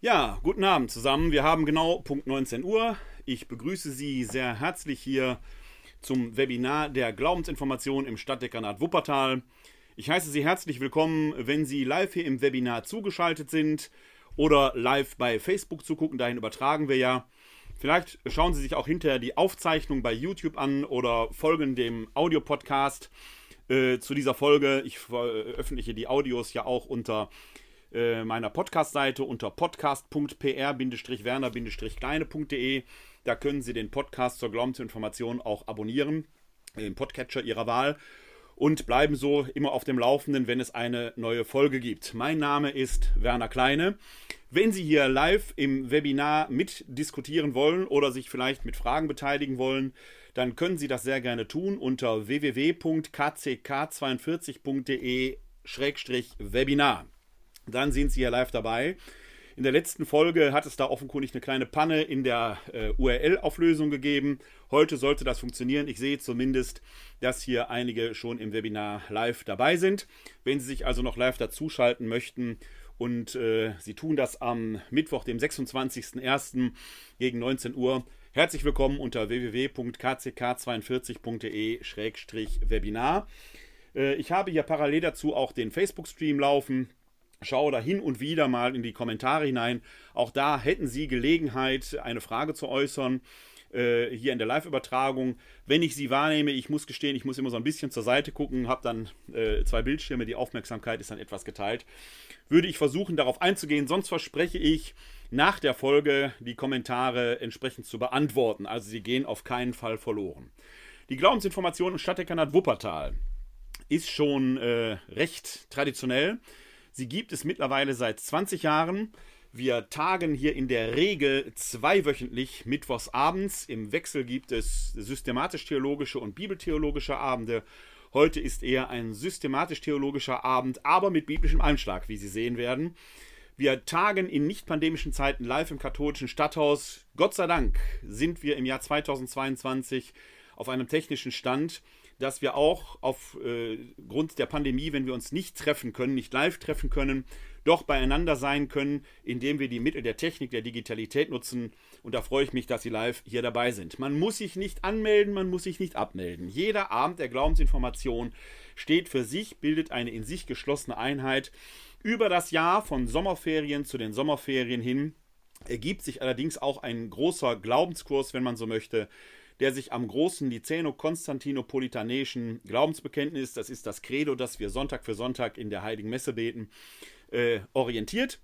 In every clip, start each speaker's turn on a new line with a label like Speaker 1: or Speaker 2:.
Speaker 1: Ja, guten Abend zusammen. Wir haben genau Punkt 19 Uhr. Ich begrüße Sie sehr herzlich hier zum Webinar der Glaubensinformation im Stadtdekanat Wuppertal. Ich heiße Sie herzlich willkommen, wenn Sie live hier im Webinar zugeschaltet sind oder live bei Facebook zugucken. Dahin übertragen wir ja. Vielleicht schauen Sie sich auch hinterher die Aufzeichnung bei YouTube an oder folgen dem Audiopodcast äh, zu dieser Folge. Ich veröffentliche die Audios ja auch unter äh, meiner Podcast-Seite unter podcast.pr-werner-kleine.de. Da können Sie den Podcast zur Glaubensinformation auch abonnieren, im Podcatcher Ihrer Wahl und bleiben so immer auf dem Laufenden, wenn es eine neue Folge gibt. Mein Name ist Werner Kleine. Wenn Sie hier live im Webinar mitdiskutieren wollen oder sich vielleicht mit Fragen beteiligen wollen, dann können Sie das sehr gerne tun unter www.kck42.de-webinar. Dann sind Sie hier live dabei. In der letzten Folge hat es da offenkundig eine kleine Panne in der äh, URL-Auflösung gegeben. Heute sollte das funktionieren. Ich sehe zumindest, dass hier einige schon im Webinar live dabei sind. Wenn Sie sich also noch live dazuschalten möchten und äh, Sie tun das am Mittwoch, dem 26.01. gegen 19 Uhr, herzlich willkommen unter www.kck42.de-webinar. Äh, ich habe hier parallel dazu auch den Facebook-Stream laufen schaue da hin und wieder mal in die Kommentare hinein. Auch da hätten Sie Gelegenheit, eine Frage zu äußern. Äh, hier in der Live-Übertragung. Wenn ich sie wahrnehme, ich muss gestehen, ich muss immer so ein bisschen zur Seite gucken, habe dann äh, zwei Bildschirme, die Aufmerksamkeit ist dann etwas geteilt. Würde ich versuchen, darauf einzugehen, sonst verspreche ich, nach der Folge die Kommentare entsprechend zu beantworten. Also sie gehen auf keinen Fall verloren. Die Glaubensinformation im Stadtdekanat Wuppertal ist schon äh, recht traditionell. Sie gibt es mittlerweile seit 20 Jahren. Wir tagen hier in der Regel zweiwöchentlich mittwochs abends. Im Wechsel gibt es systematisch-theologische und bibeltheologische Abende. Heute ist eher ein systematisch-theologischer Abend, aber mit biblischem Einschlag, wie Sie sehen werden. Wir tagen in nicht-pandemischen Zeiten live im katholischen Stadthaus. Gott sei Dank sind wir im Jahr 2022 auf einem technischen Stand, dass wir auch aufgrund äh, der Pandemie, wenn wir uns nicht treffen können, nicht live treffen können, doch beieinander sein können, indem wir die Mittel der Technik, der Digitalität nutzen. Und da freue ich mich, dass Sie live hier dabei sind. Man muss sich nicht anmelden, man muss sich nicht abmelden. Jeder Abend der Glaubensinformation steht für sich, bildet eine in sich geschlossene Einheit. Über das Jahr von Sommerferien zu den Sommerferien hin ergibt sich allerdings auch ein großer Glaubenskurs, wenn man so möchte, der sich am großen Niceno-Konstantinopolitanischen Glaubensbekenntnis, das ist das Credo, das wir Sonntag für Sonntag in der Heiligen Messe beten, äh, orientiert.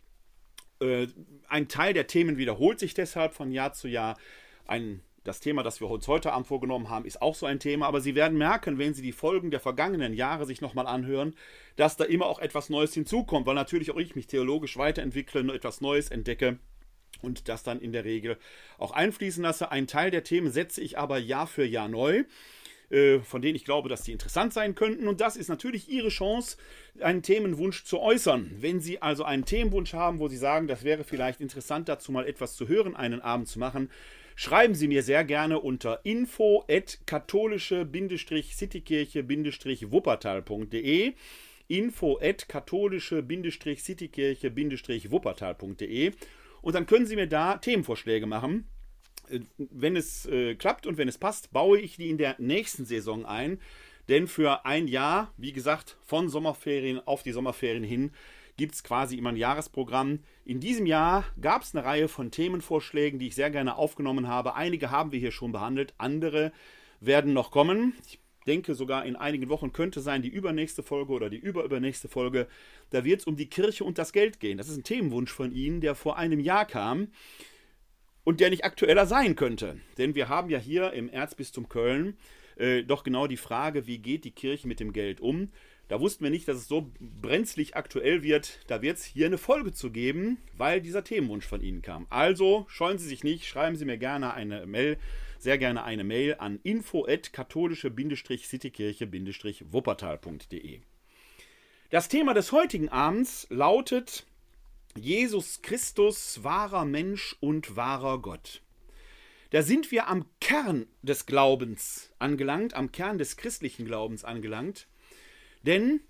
Speaker 1: Äh, ein Teil der Themen wiederholt sich deshalb von Jahr zu Jahr. Ein das Thema, das wir uns heute Abend vorgenommen haben, ist auch so ein Thema, aber Sie werden merken, wenn Sie die Folgen der vergangenen Jahre sich nochmal anhören, dass da immer auch etwas Neues hinzukommt, weil natürlich auch ich mich theologisch weiterentwickle, etwas Neues entdecke und das dann in der Regel auch einfließen lasse. Ein Teil der Themen setze ich aber Jahr für Jahr neu, äh, von denen ich glaube, dass sie interessant sein könnten. Und das ist natürlich Ihre Chance, einen Themenwunsch zu äußern. Wenn Sie also einen Themenwunsch haben, wo Sie sagen, das wäre vielleicht interessant, dazu mal etwas zu hören, einen Abend zu machen, schreiben Sie mir sehr gerne unter info at und dann können Sie mir da Themenvorschläge machen. Äh, wenn es äh, klappt und wenn es passt, baue ich die in der nächsten Saison ein. Denn für ein Jahr, wie gesagt, von Sommerferien auf die Sommerferien hin, gibt es quasi immer ein Jahresprogramm. In diesem Jahr gab es eine Reihe von Themenvorschlägen, die ich sehr gerne aufgenommen habe. Einige haben wir hier schon behandelt, andere werden noch kommen. Ich denke sogar in einigen Wochen könnte sein die übernächste Folge oder die überübernächste Folge. Da wird es um die Kirche und das Geld gehen. Das ist ein Themenwunsch von Ihnen, der vor einem Jahr kam und der nicht aktueller sein könnte. Denn wir haben ja hier im Erzbistum Köln äh, doch genau die Frage, wie geht die Kirche mit dem Geld um? Da wussten wir nicht, dass es so brenzlig aktuell wird. Da wird es hier eine Folge zu geben, weil dieser Themenwunsch von Ihnen kam. Also scheuen Sie sich nicht, schreiben Sie mir gerne eine Mail sehr gerne eine Mail an info-katholische-citykirche-wuppertal.de. Das Thema des heutigen Abends lautet Jesus Christus, wahrer Mensch und wahrer Gott. Da sind wir am Kern des Glaubens angelangt, am Kern des christlichen Glaubens angelangt. Denn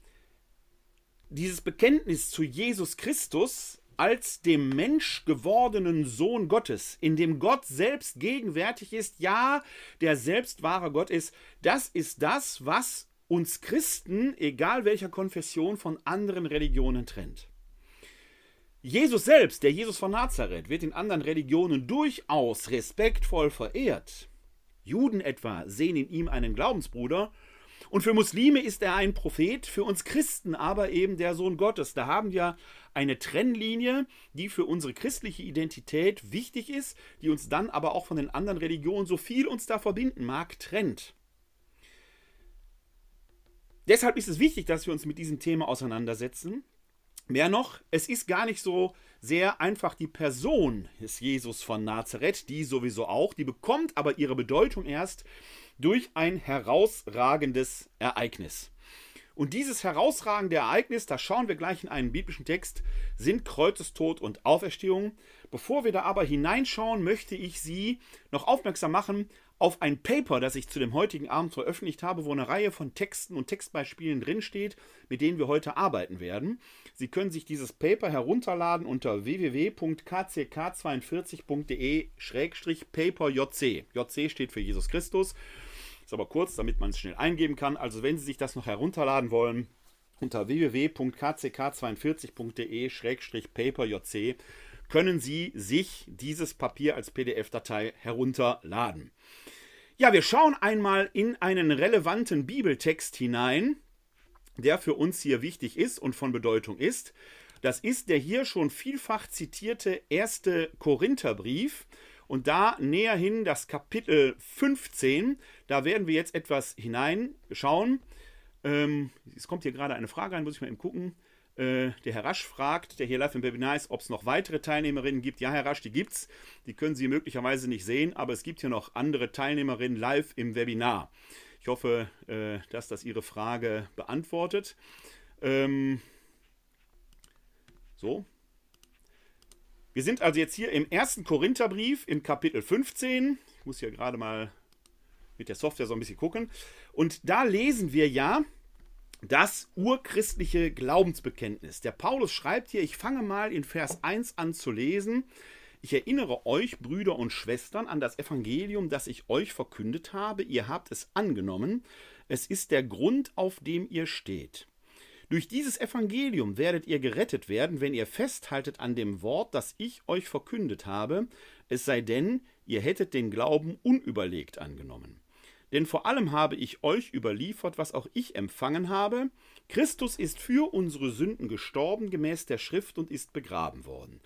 Speaker 1: dieses Bekenntnis zu Jesus Christus als dem Mensch gewordenen Sohn Gottes, in dem Gott selbst gegenwärtig ist, ja, der selbst wahre Gott ist, das ist das, was uns Christen, egal welcher Konfession, von anderen Religionen trennt. Jesus selbst, der Jesus von Nazareth, wird in anderen Religionen durchaus respektvoll verehrt. Juden etwa sehen in ihm einen Glaubensbruder und für Muslime ist er ein Prophet, für uns Christen aber eben der Sohn Gottes. Da haben wir eine Trennlinie, die für unsere christliche Identität wichtig ist, die uns dann aber auch von den anderen Religionen, so viel uns da verbinden mag, trennt. Deshalb ist es wichtig, dass wir uns mit diesem Thema auseinandersetzen. Mehr noch, es ist gar nicht so sehr einfach die Person des Jesus von Nazareth, die sowieso auch, die bekommt aber ihre Bedeutung erst durch ein herausragendes Ereignis. Und dieses herausragende Ereignis, da schauen wir gleich in einen biblischen Text, sind Kreuzestod und Auferstehung. Bevor wir da aber hineinschauen, möchte ich Sie noch aufmerksam machen auf ein Paper, das ich zu dem heutigen Abend veröffentlicht habe, wo eine Reihe von Texten und Textbeispielen drinsteht, mit denen wir heute arbeiten werden. Sie können sich dieses Paper herunterladen unter www.kck42.de-paperjc. JC steht für Jesus Christus. Ist aber kurz, damit man es schnell eingeben kann. Also wenn Sie sich das noch herunterladen wollen, unter www.kck42.de-paperjc können Sie sich dieses Papier als PDF-Datei herunterladen. Ja, wir schauen einmal in einen relevanten Bibeltext hinein, der für uns hier wichtig ist und von Bedeutung ist. Das ist der hier schon vielfach zitierte erste Korintherbrief. Und da näher hin das Kapitel 15. Da werden wir jetzt etwas hineinschauen. Ähm, es kommt hier gerade eine Frage ein, muss ich mal eben gucken. Äh, der Herr Rasch fragt, der hier live im Webinar ist, ob es noch weitere Teilnehmerinnen gibt. Ja, Herr Rasch, die gibt es. Die können Sie möglicherweise nicht sehen, aber es gibt hier noch andere Teilnehmerinnen live im Webinar. Ich hoffe, äh, dass das Ihre Frage beantwortet. Ähm, so, wir sind also jetzt hier im ersten Korintherbrief im Kapitel 15. Ich muss hier gerade mal mit der Software so ein bisschen gucken. Und da lesen wir ja das urchristliche Glaubensbekenntnis. Der Paulus schreibt hier, ich fange mal in Vers 1 an zu lesen. Ich erinnere euch, Brüder und Schwestern, an das Evangelium, das ich euch verkündet habe. Ihr habt es angenommen. Es ist der Grund, auf dem ihr steht. Durch dieses Evangelium werdet ihr gerettet werden, wenn ihr festhaltet an dem Wort, das ich euch verkündet habe, es sei denn, ihr hättet den Glauben unüberlegt angenommen. Denn vor allem habe ich euch überliefert, was auch ich empfangen habe. Christus ist für unsere Sünden gestorben gemäß der Schrift und ist begraben worden.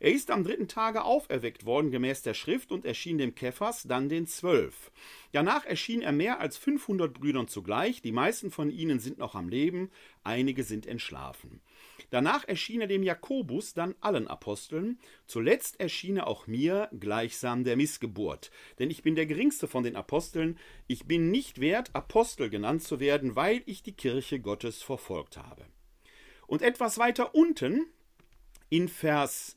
Speaker 1: Er ist am dritten Tage auferweckt worden gemäß der Schrift und erschien dem Kephas, dann den Zwölf. Danach erschien er mehr als 500 Brüdern zugleich, die meisten von ihnen sind noch am Leben, einige sind entschlafen. Danach erschien er dem Jakobus, dann allen Aposteln. Zuletzt erschien er auch mir, gleichsam der Missgeburt. Denn ich bin der geringste von den Aposteln. Ich bin nicht wert, Apostel genannt zu werden, weil ich die Kirche Gottes verfolgt habe. Und etwas weiter unten, in Vers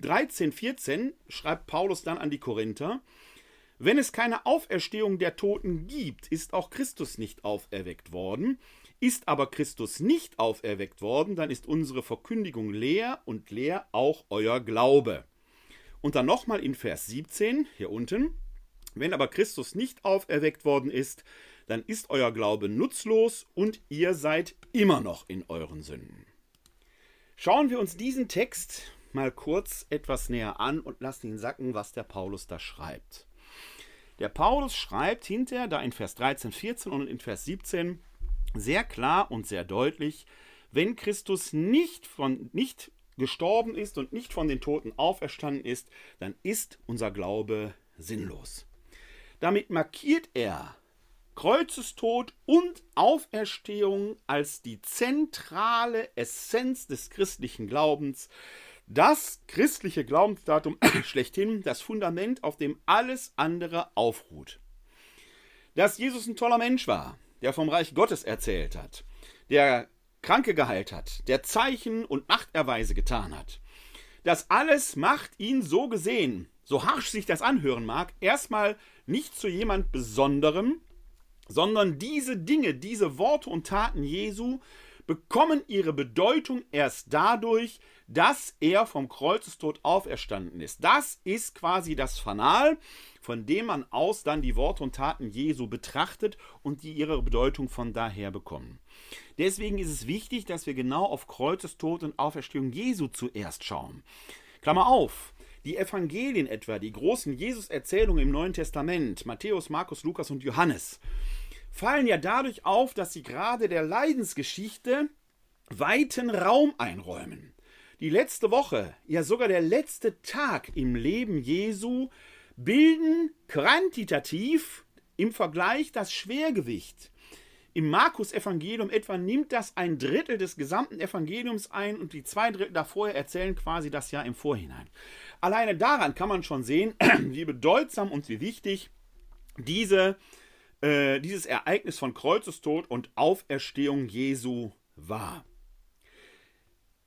Speaker 1: 13, 14 schreibt Paulus dann an die Korinther, wenn es keine Auferstehung der Toten gibt, ist auch Christus nicht auferweckt worden. Ist aber Christus nicht auferweckt worden, dann ist unsere Verkündigung leer und leer auch euer Glaube. Und dann nochmal in Vers 17, hier unten, wenn aber Christus nicht auferweckt worden ist, dann ist euer Glaube nutzlos und ihr seid immer noch in euren Sünden. Schauen wir uns diesen Text mal kurz etwas näher an und lassen ihn sacken, was der Paulus da schreibt. Der Paulus schreibt hinterher, da in Vers 13, 14 und in Vers 17, sehr klar und sehr deutlich, wenn Christus nicht, von, nicht gestorben ist und nicht von den Toten auferstanden ist, dann ist unser Glaube sinnlos. Damit markiert er Kreuzestod und Auferstehung als die zentrale Essenz des christlichen Glaubens, das christliche Glaubensdatum schlechthin, das Fundament, auf dem alles andere aufruht. Dass Jesus ein toller Mensch war, der vom Reich Gottes erzählt hat, der Kranke geheilt hat, der Zeichen und Machterweise getan hat. Das alles macht ihn so gesehen, so harsch sich das anhören mag, erstmal nicht zu jemand Besonderem, sondern diese Dinge, diese Worte und Taten Jesu bekommen ihre Bedeutung erst dadurch, dass er vom Kreuzestod auferstanden ist. Das ist quasi das Fanal, von dem man aus dann die Worte und Taten Jesu betrachtet und die ihre Bedeutung von daher bekommen. Deswegen ist es wichtig, dass wir genau auf Kreuzestod und Auferstehung Jesu zuerst schauen. Klammer auf, die Evangelien etwa, die großen Jesus-Erzählungen im Neuen Testament, Matthäus, Markus, Lukas und Johannes, fallen ja dadurch auf, dass sie gerade der Leidensgeschichte weiten Raum einräumen. Die letzte Woche, ja sogar der letzte Tag im Leben Jesu bilden quantitativ im Vergleich das Schwergewicht. Im Markus-Evangelium etwa nimmt das ein Drittel des gesamten Evangeliums ein und die zwei Drittel davor erzählen quasi das Jahr im Vorhinein. Alleine daran kann man schon sehen, wie bedeutsam und wie wichtig diese äh, dieses Ereignis von Kreuzestod und Auferstehung Jesu war.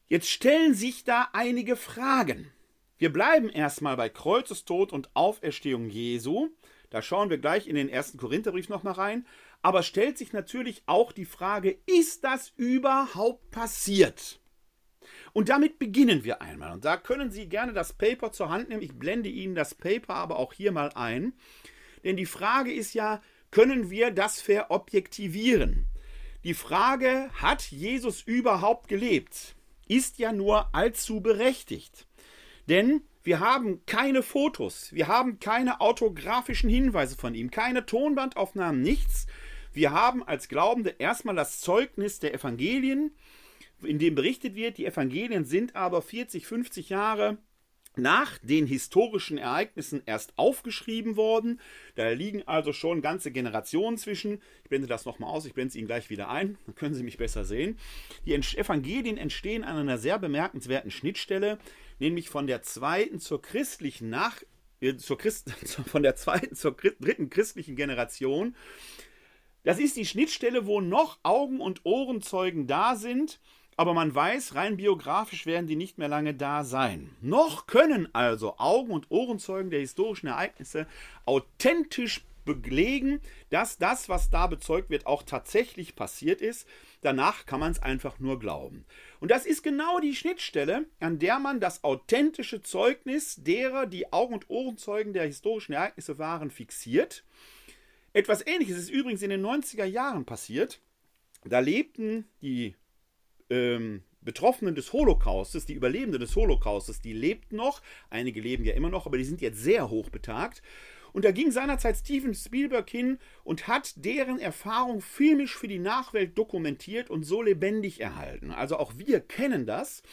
Speaker 1: Jetzt stellen sich da einige Fragen. Wir bleiben erstmal bei Kreuzestod und Auferstehung Jesu. Da schauen wir gleich in den ersten Korintherbrief nochmal rein. Aber stellt sich natürlich auch die Frage, ist das überhaupt passiert? Und damit beginnen wir einmal. Und da können Sie gerne das Paper zur Hand nehmen. Ich blende Ihnen das Paper aber auch hier mal ein. Denn die Frage ist ja, können wir das verobjektivieren. Die Frage, hat Jesus überhaupt gelebt, ist ja nur allzu berechtigt. Denn wir haben keine Fotos, wir haben keine autografischen Hinweise von ihm, keine Tonbandaufnahmen, nichts. Wir haben als Glaubende erstmal das Zeugnis der Evangelien, in dem berichtet wird, die Evangelien sind aber 40, 50 Jahre nach den historischen Ereignissen erst aufgeschrieben worden. Da liegen also schon ganze Generationen zwischen. Ich blende das nochmal aus, ich blende es Ihnen gleich wieder ein, dann können Sie mich besser sehen. Die Evangelien entstehen an einer sehr bemerkenswerten Schnittstelle, nämlich von der zweiten zur christlichen nach äh, zur Christ, von der zweiten zur dritten christlichen Generation. Das ist die Schnittstelle, wo noch Augen- und Ohrenzeugen da sind, aber man weiß, rein biografisch werden die nicht mehr lange da sein. Noch können also Augen- und Ohrenzeugen der historischen Ereignisse authentisch belegen, dass das, was da bezeugt wird, auch tatsächlich passiert ist. Danach kann man es einfach nur glauben. Und das ist genau die Schnittstelle, an der man das authentische Zeugnis derer, die Augen- und Ohrenzeugen der historischen Ereignisse waren, fixiert. Etwas Ähnliches ist übrigens in den 90er Jahren passiert. Da lebten die ähm, Betroffenen des Holocaustes, die Überlebenden des Holocaustes, die lebten noch, einige leben ja immer noch, aber die sind jetzt sehr hoch betagt. Und da ging seinerzeit Steven Spielberg hin und hat deren Erfahrung filmisch für die Nachwelt dokumentiert und so lebendig erhalten. Also auch wir kennen das,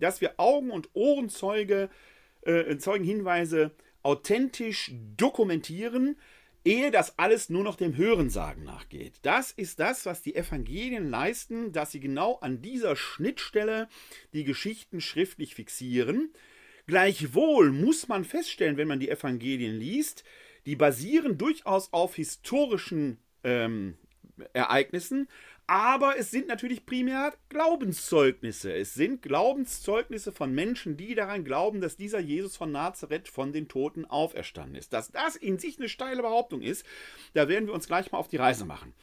Speaker 1: dass wir Augen- und Ohrenzeuge, äh, Zeugenhinweise authentisch dokumentieren, ehe das alles nur noch dem Hörensagen nachgeht. Das ist das, was die Evangelien leisten, dass sie genau an dieser Schnittstelle die Geschichten schriftlich fixieren. Gleichwohl muss man feststellen, wenn man die Evangelien liest, die basieren durchaus auf historischen ähm, Ereignissen, aber es sind natürlich primär Glaubenszeugnisse. Es sind Glaubenszeugnisse von Menschen, die daran glauben, dass dieser Jesus von Nazareth von den Toten auferstanden ist. Dass das in sich eine steile Behauptung ist, da werden wir uns gleich mal auf die Reise machen.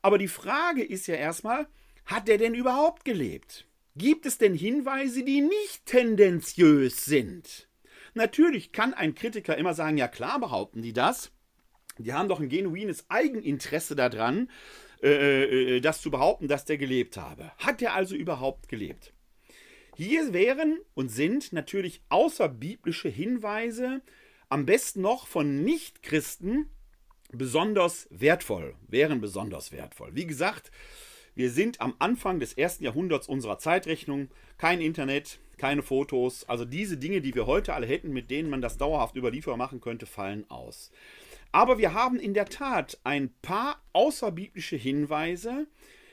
Speaker 1: Aber die Frage ist ja erstmal, hat er denn überhaupt gelebt? Gibt es denn Hinweise, die nicht tendenziös sind? Natürlich kann ein Kritiker immer sagen, ja klar behaupten die das. Die haben doch ein genuines Eigeninteresse daran, äh, äh, das zu behaupten, dass der gelebt habe. Hat er also überhaupt gelebt? Hier wären und sind natürlich außerbiblische Hinweise, am besten noch von Nichtchristen, besonders wertvoll, wären besonders wertvoll. Wie gesagt, wir sind am Anfang des ersten Jahrhunderts unserer Zeitrechnung. Kein Internet, keine Fotos. Also diese Dinge, die wir heute alle hätten, mit denen man das dauerhaft überlieferbar machen könnte, fallen aus. Aber wir haben in der Tat ein paar außerbiblische Hinweise,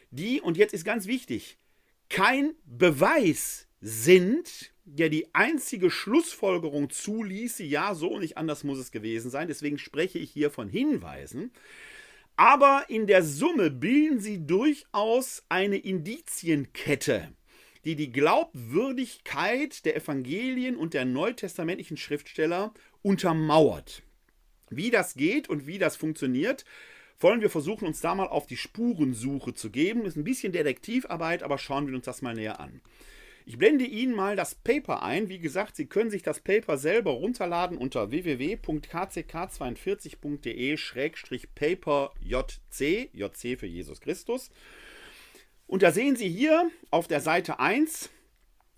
Speaker 1: die, und jetzt ist ganz wichtig, kein Beweis sind, der die einzige Schlussfolgerung zuließe, ja, so nicht anders muss es gewesen sein. Deswegen spreche ich hier von Hinweisen. Aber in der Summe bilden sie durchaus eine Indizienkette, die die Glaubwürdigkeit der Evangelien und der neutestamentlichen Schriftsteller untermauert. Wie das geht und wie das funktioniert, wollen wir versuchen, uns da mal auf die Spurensuche zu geben. Ist ein bisschen Detektivarbeit, aber schauen wir uns das mal näher an. Ich blende Ihnen mal das Paper ein. Wie gesagt, Sie können sich das Paper selber runterladen unter www.kck42.de-paperjc, JC für Jesus Christus. Und da sehen Sie hier auf der Seite 1,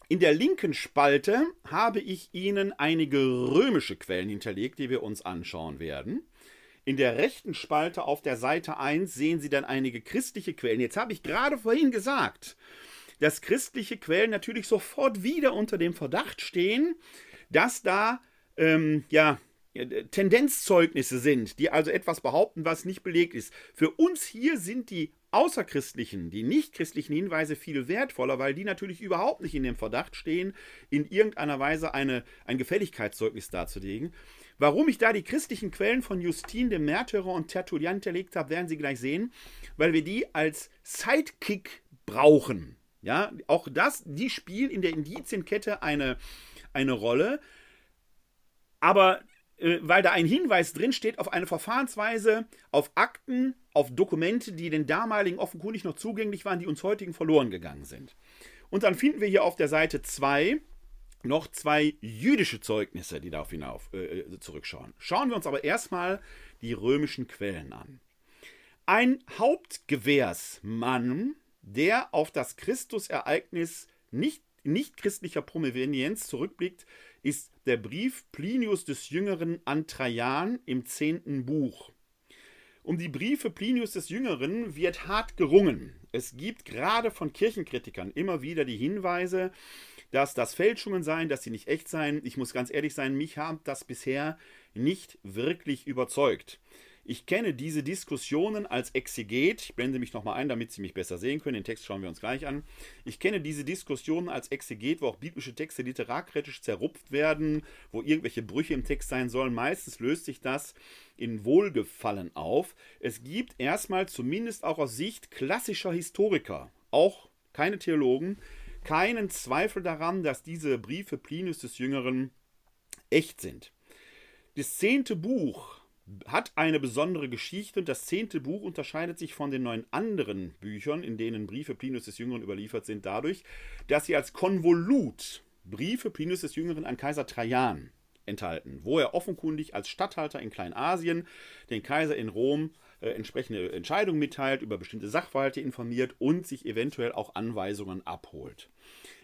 Speaker 1: in der linken Spalte habe ich Ihnen einige römische Quellen hinterlegt, die wir uns anschauen werden. In der rechten Spalte auf der Seite 1 sehen Sie dann einige christliche Quellen. Jetzt habe ich gerade vorhin gesagt, dass christliche Quellen natürlich sofort wieder unter dem Verdacht stehen, dass da ähm, ja, Tendenzzeugnisse sind, die also etwas behaupten, was nicht belegt ist. Für uns hier sind die außerchristlichen, die nichtchristlichen Hinweise viel wertvoller, weil die natürlich überhaupt nicht in dem Verdacht stehen, in irgendeiner Weise eine, ein Gefälligkeitszeugnis darzulegen. Warum ich da die christlichen Quellen von Justin, dem Märtyrer und Tertullian hinterlegt habe, werden Sie gleich sehen, weil wir die als Sidekick brauchen. Ja, auch das, die spielen in der Indizienkette eine, eine Rolle. Aber weil da ein Hinweis drinsteht auf eine Verfahrensweise, auf Akten, auf Dokumente, die den damaligen offenkundig noch zugänglich waren, die uns heutigen verloren gegangen sind. Und dann finden wir hier auf der Seite 2 noch zwei jüdische Zeugnisse, die darauf hinauf äh, äh, zurückschauen. Schauen wir uns aber erstmal die römischen Quellen an. Ein Hauptgewährsmann, der auf das Christusereignis nicht, nicht christlicher Provenienz zurückblickt, ist der Brief Plinius des Jüngeren an Trajan im zehnten Buch. Um die Briefe Plinius des Jüngeren wird hart gerungen. Es gibt gerade von Kirchenkritikern immer wieder die Hinweise, dass das Fälschungen seien, dass sie nicht echt seien. Ich muss ganz ehrlich sein, mich hat das bisher nicht wirklich überzeugt. Ich kenne diese Diskussionen als Exeget. Ich blende mich nochmal ein, damit Sie mich besser sehen können. Den Text schauen wir uns gleich an. Ich kenne diese Diskussionen als Exeget, wo auch biblische Texte literarkritisch zerrupft werden, wo irgendwelche Brüche im Text sein sollen. Meistens löst sich das in Wohlgefallen auf. Es gibt erstmal zumindest auch aus Sicht klassischer Historiker, auch keine Theologen, keinen Zweifel daran, dass diese Briefe Plinius des Jüngeren echt sind. Das zehnte Buch hat eine besondere Geschichte und das zehnte Buch unterscheidet sich von den neun anderen Büchern, in denen Briefe Plinius des Jüngeren überliefert sind, dadurch, dass sie als Konvolut Briefe Plinius des Jüngeren an Kaiser Trajan enthalten, wo er offenkundig als Statthalter in Kleinasien den Kaiser in Rom äh, entsprechende Entscheidungen mitteilt, über bestimmte Sachverhalte informiert und sich eventuell auch Anweisungen abholt.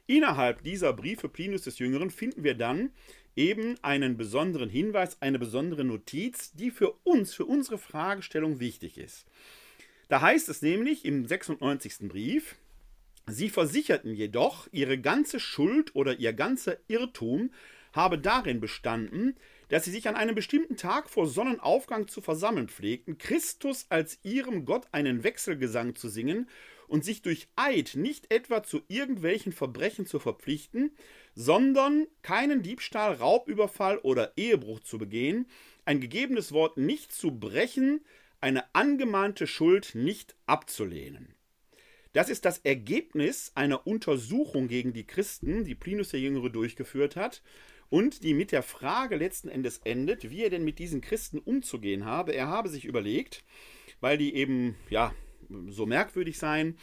Speaker 1: Innerhalb dieser Briefe Plinius des Jüngeren finden wir dann eben einen besonderen Hinweis, eine besondere Notiz, die für uns, für unsere Fragestellung wichtig ist. Da heißt es nämlich im 96. Brief, Sie versicherten jedoch, Ihre ganze Schuld oder Ihr ganzer Irrtum habe darin bestanden, dass sie sich an einem bestimmten Tag vor Sonnenaufgang zu versammeln pflegten, Christus als ihrem Gott einen Wechselgesang zu singen und sich durch Eid nicht etwa zu irgendwelchen Verbrechen zu verpflichten, sondern keinen Diebstahl, Raubüberfall oder Ehebruch zu begehen, ein gegebenes Wort nicht zu brechen, eine angemahnte Schuld nicht abzulehnen. Das ist das Ergebnis einer Untersuchung gegen die Christen, die Plinus der Jüngere durchgeführt hat und die mit der Frage letzten Endes endet, wie er denn mit diesen Christen umzugehen habe. Er habe sich überlegt, weil die eben ja so merkwürdig seien,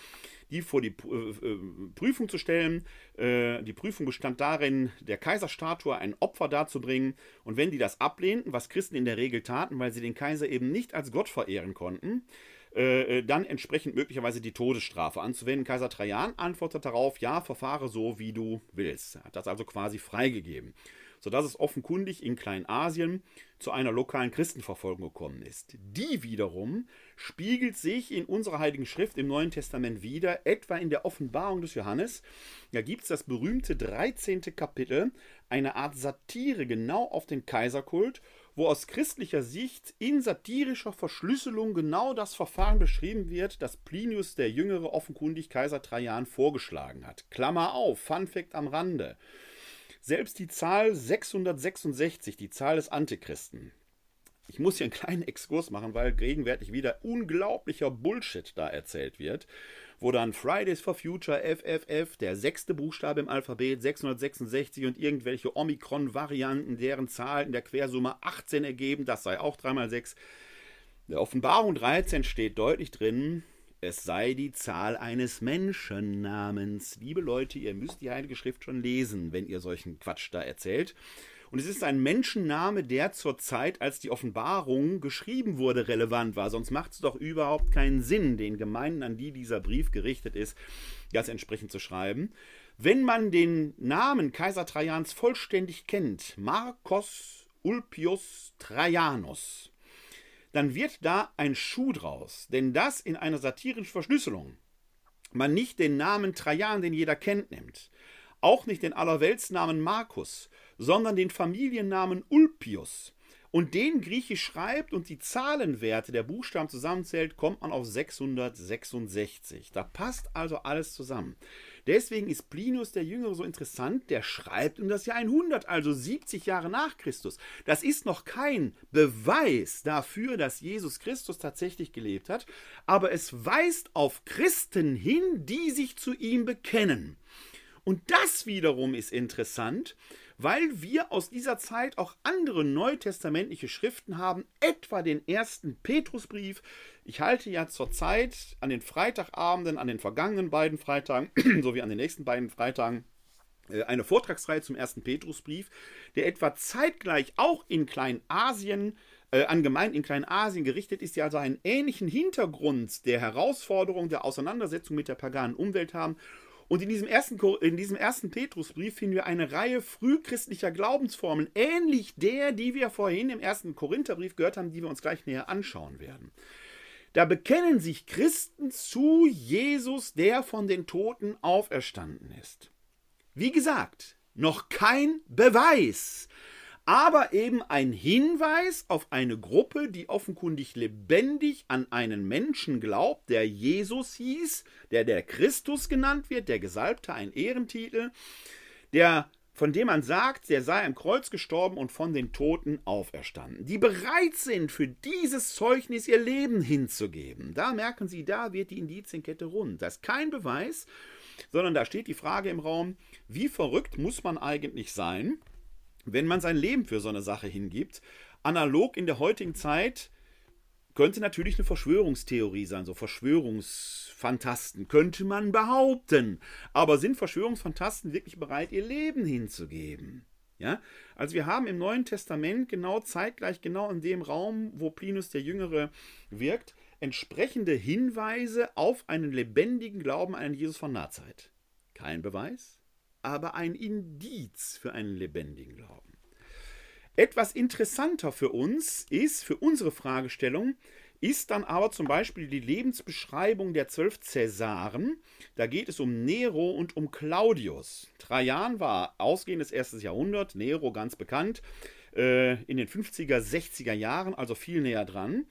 Speaker 1: die vor die äh, äh, Prüfung zu stellen. Äh, die Prüfung bestand darin, der Kaiserstatue ein Opfer darzubringen. Und wenn die das ablehnten, was Christen in der Regel taten, weil sie den Kaiser eben nicht als Gott verehren konnten, dann entsprechend möglicherweise die Todesstrafe anzuwenden. Kaiser Trajan antwortet darauf, ja, verfahre so, wie du willst. Er hat das also quasi freigegeben sodass es offenkundig in Kleinasien zu einer lokalen Christenverfolgung gekommen ist. Die wiederum spiegelt sich in unserer Heiligen Schrift im Neuen Testament wieder, etwa in der Offenbarung des Johannes. Da gibt es das berühmte 13. Kapitel, eine Art Satire genau auf den Kaiserkult, wo aus christlicher Sicht in satirischer Verschlüsselung genau das Verfahren beschrieben wird, das Plinius der Jüngere offenkundig Kaiser Trajan vorgeschlagen hat. Klammer auf, Fun Fact am Rande. Selbst die Zahl 666, die Zahl des Antichristen, ich muss hier einen kleinen Exkurs machen, weil gegenwärtig wieder unglaublicher Bullshit da erzählt wird, wo dann Fridays for Future, FFF, der sechste Buchstabe im Alphabet, 666 und irgendwelche Omikron-Varianten, deren Zahl in der Quersumme 18 ergeben, das sei auch 3 mal 6. Der Offenbarung 13 steht deutlich drin, es sei die Zahl eines Menschennamens. Liebe Leute, ihr müsst die Heilige Schrift schon lesen, wenn ihr solchen Quatsch da erzählt. Und es ist ein Menschenname, der zur Zeit, als die Offenbarung geschrieben wurde, relevant war. Sonst macht es doch überhaupt keinen Sinn, den Gemeinden, an die dieser Brief gerichtet ist, das entsprechend zu schreiben. Wenn man den Namen Kaiser Trajans vollständig kennt, Marcos Ulpius Trajanus, dann wird da ein Schuh draus. Denn das in einer satirischen Verschlüsselung. Man nicht den Namen Trajan, den jeder kennt, nimmt, auch nicht den Allerweltsnamen Markus, sondern den Familiennamen Ulpius und den griechisch schreibt und die Zahlenwerte der Buchstaben zusammenzählt, kommt man auf 666. Da passt also alles zusammen. Deswegen ist Plinius der Jüngere so interessant, der schreibt um das Jahr 100, also 70 Jahre nach Christus. Das ist noch kein Beweis dafür, dass Jesus Christus tatsächlich gelebt hat, aber es weist auf Christen hin, die sich zu ihm bekennen. Und das wiederum ist interessant, weil wir aus dieser Zeit auch andere neutestamentliche Schriften haben, etwa den ersten Petrusbrief. Ich halte ja zurzeit an den Freitagabenden, an den vergangenen beiden Freitagen sowie an den nächsten beiden Freitagen äh, eine Vortragsreihe zum ersten Petrusbrief, der etwa zeitgleich auch in Kleinasien äh, an Gemeinden in Kleinasien gerichtet ist, die also einen ähnlichen Hintergrund der Herausforderung, der Auseinandersetzung mit der paganen Umwelt haben und in diesem ersten, in diesem ersten Petrusbrief finden wir eine Reihe frühchristlicher Glaubensformen, ähnlich der, die wir vorhin im ersten Korintherbrief gehört haben, die wir uns gleich näher anschauen werden. Da bekennen sich Christen zu Jesus, der von den Toten auferstanden ist. Wie gesagt, noch kein Beweis, aber eben ein Hinweis auf eine Gruppe, die offenkundig lebendig an einen Menschen glaubt, der Jesus hieß, der der Christus genannt wird, der Gesalbte, ein Ehrentitel, der von dem man sagt, der sei am Kreuz gestorben und von den Toten auferstanden, die bereit sind, für dieses Zeugnis ihr Leben hinzugeben. Da merken Sie, da wird die Indizienkette rund. Das ist kein Beweis, sondern da steht die Frage im Raum, wie verrückt muss man eigentlich sein, wenn man sein Leben für so eine Sache hingibt, analog in der heutigen Zeit könnte natürlich eine Verschwörungstheorie sein, so Verschwörungsfantasten, könnte man behaupten. Aber sind Verschwörungsfantasten wirklich bereit, ihr Leben hinzugeben? Ja, also wir haben im Neuen Testament genau zeitgleich, genau in dem Raum, wo Plinus der Jüngere wirkt, entsprechende Hinweise auf einen lebendigen Glauben an Jesus von Nazareth. Kein Beweis, aber ein Indiz für einen lebendigen Glauben. Etwas interessanter für uns ist, für unsere Fragestellung, ist dann aber zum Beispiel die Lebensbeschreibung der zwölf Cäsaren. Da geht es um Nero und um Claudius. Trajan war ausgehendes erstes Jahrhundert, Nero ganz bekannt, äh, in den 50er, 60er Jahren, also viel näher dran.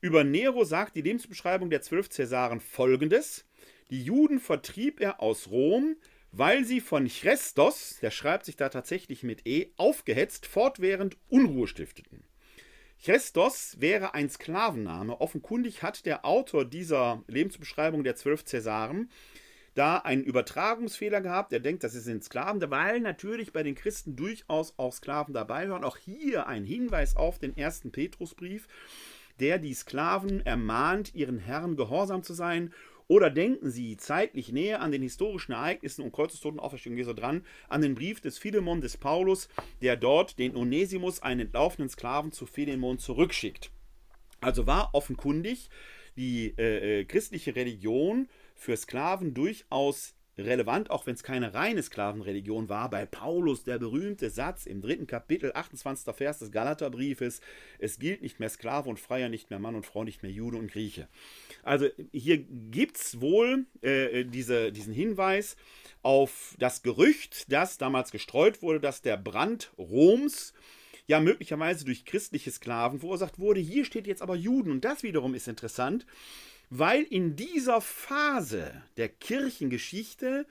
Speaker 1: Über Nero sagt die Lebensbeschreibung der zwölf Cäsaren folgendes: Die Juden vertrieb er aus Rom, weil sie von Chrestos, der schreibt sich da tatsächlich mit E, aufgehetzt, fortwährend Unruhe stifteten. Chrestos wäre ein Sklavenname. Offenkundig hat der Autor dieser Lebensbeschreibung der zwölf Cäsaren da einen Übertragungsfehler gehabt. Er denkt, das sind Sklaven, weil natürlich bei den Christen durchaus auch Sklaven dabei hören. Auch hier ein Hinweis auf den ersten Petrusbrief, der die Sklaven ermahnt, ihren Herren gehorsam zu sein oder denken Sie zeitlich näher an den historischen Ereignissen um Kreuzestod Auferstehung Jesu dran, an den Brief des Philemon des Paulus, der dort den Onesimus, einen entlaufenen Sklaven, zu Philemon zurückschickt. Also war offenkundig die äh, äh christliche Religion für Sklaven durchaus relevant, auch wenn es keine reine Sklavenreligion war. Bei Paulus der berühmte Satz im dritten Kapitel, 28. Vers des Galaterbriefes: Es gilt nicht mehr Sklave und Freier, nicht mehr Mann und Frau, nicht mehr Jude und Grieche. Also hier gibt es wohl äh, diese, diesen Hinweis auf das Gerücht, das damals gestreut wurde, dass der Brand Roms ja möglicherweise durch christliche Sklaven verursacht wurde. Hier steht jetzt aber Juden und das wiederum ist interessant weil in dieser Phase der Kirchengeschichte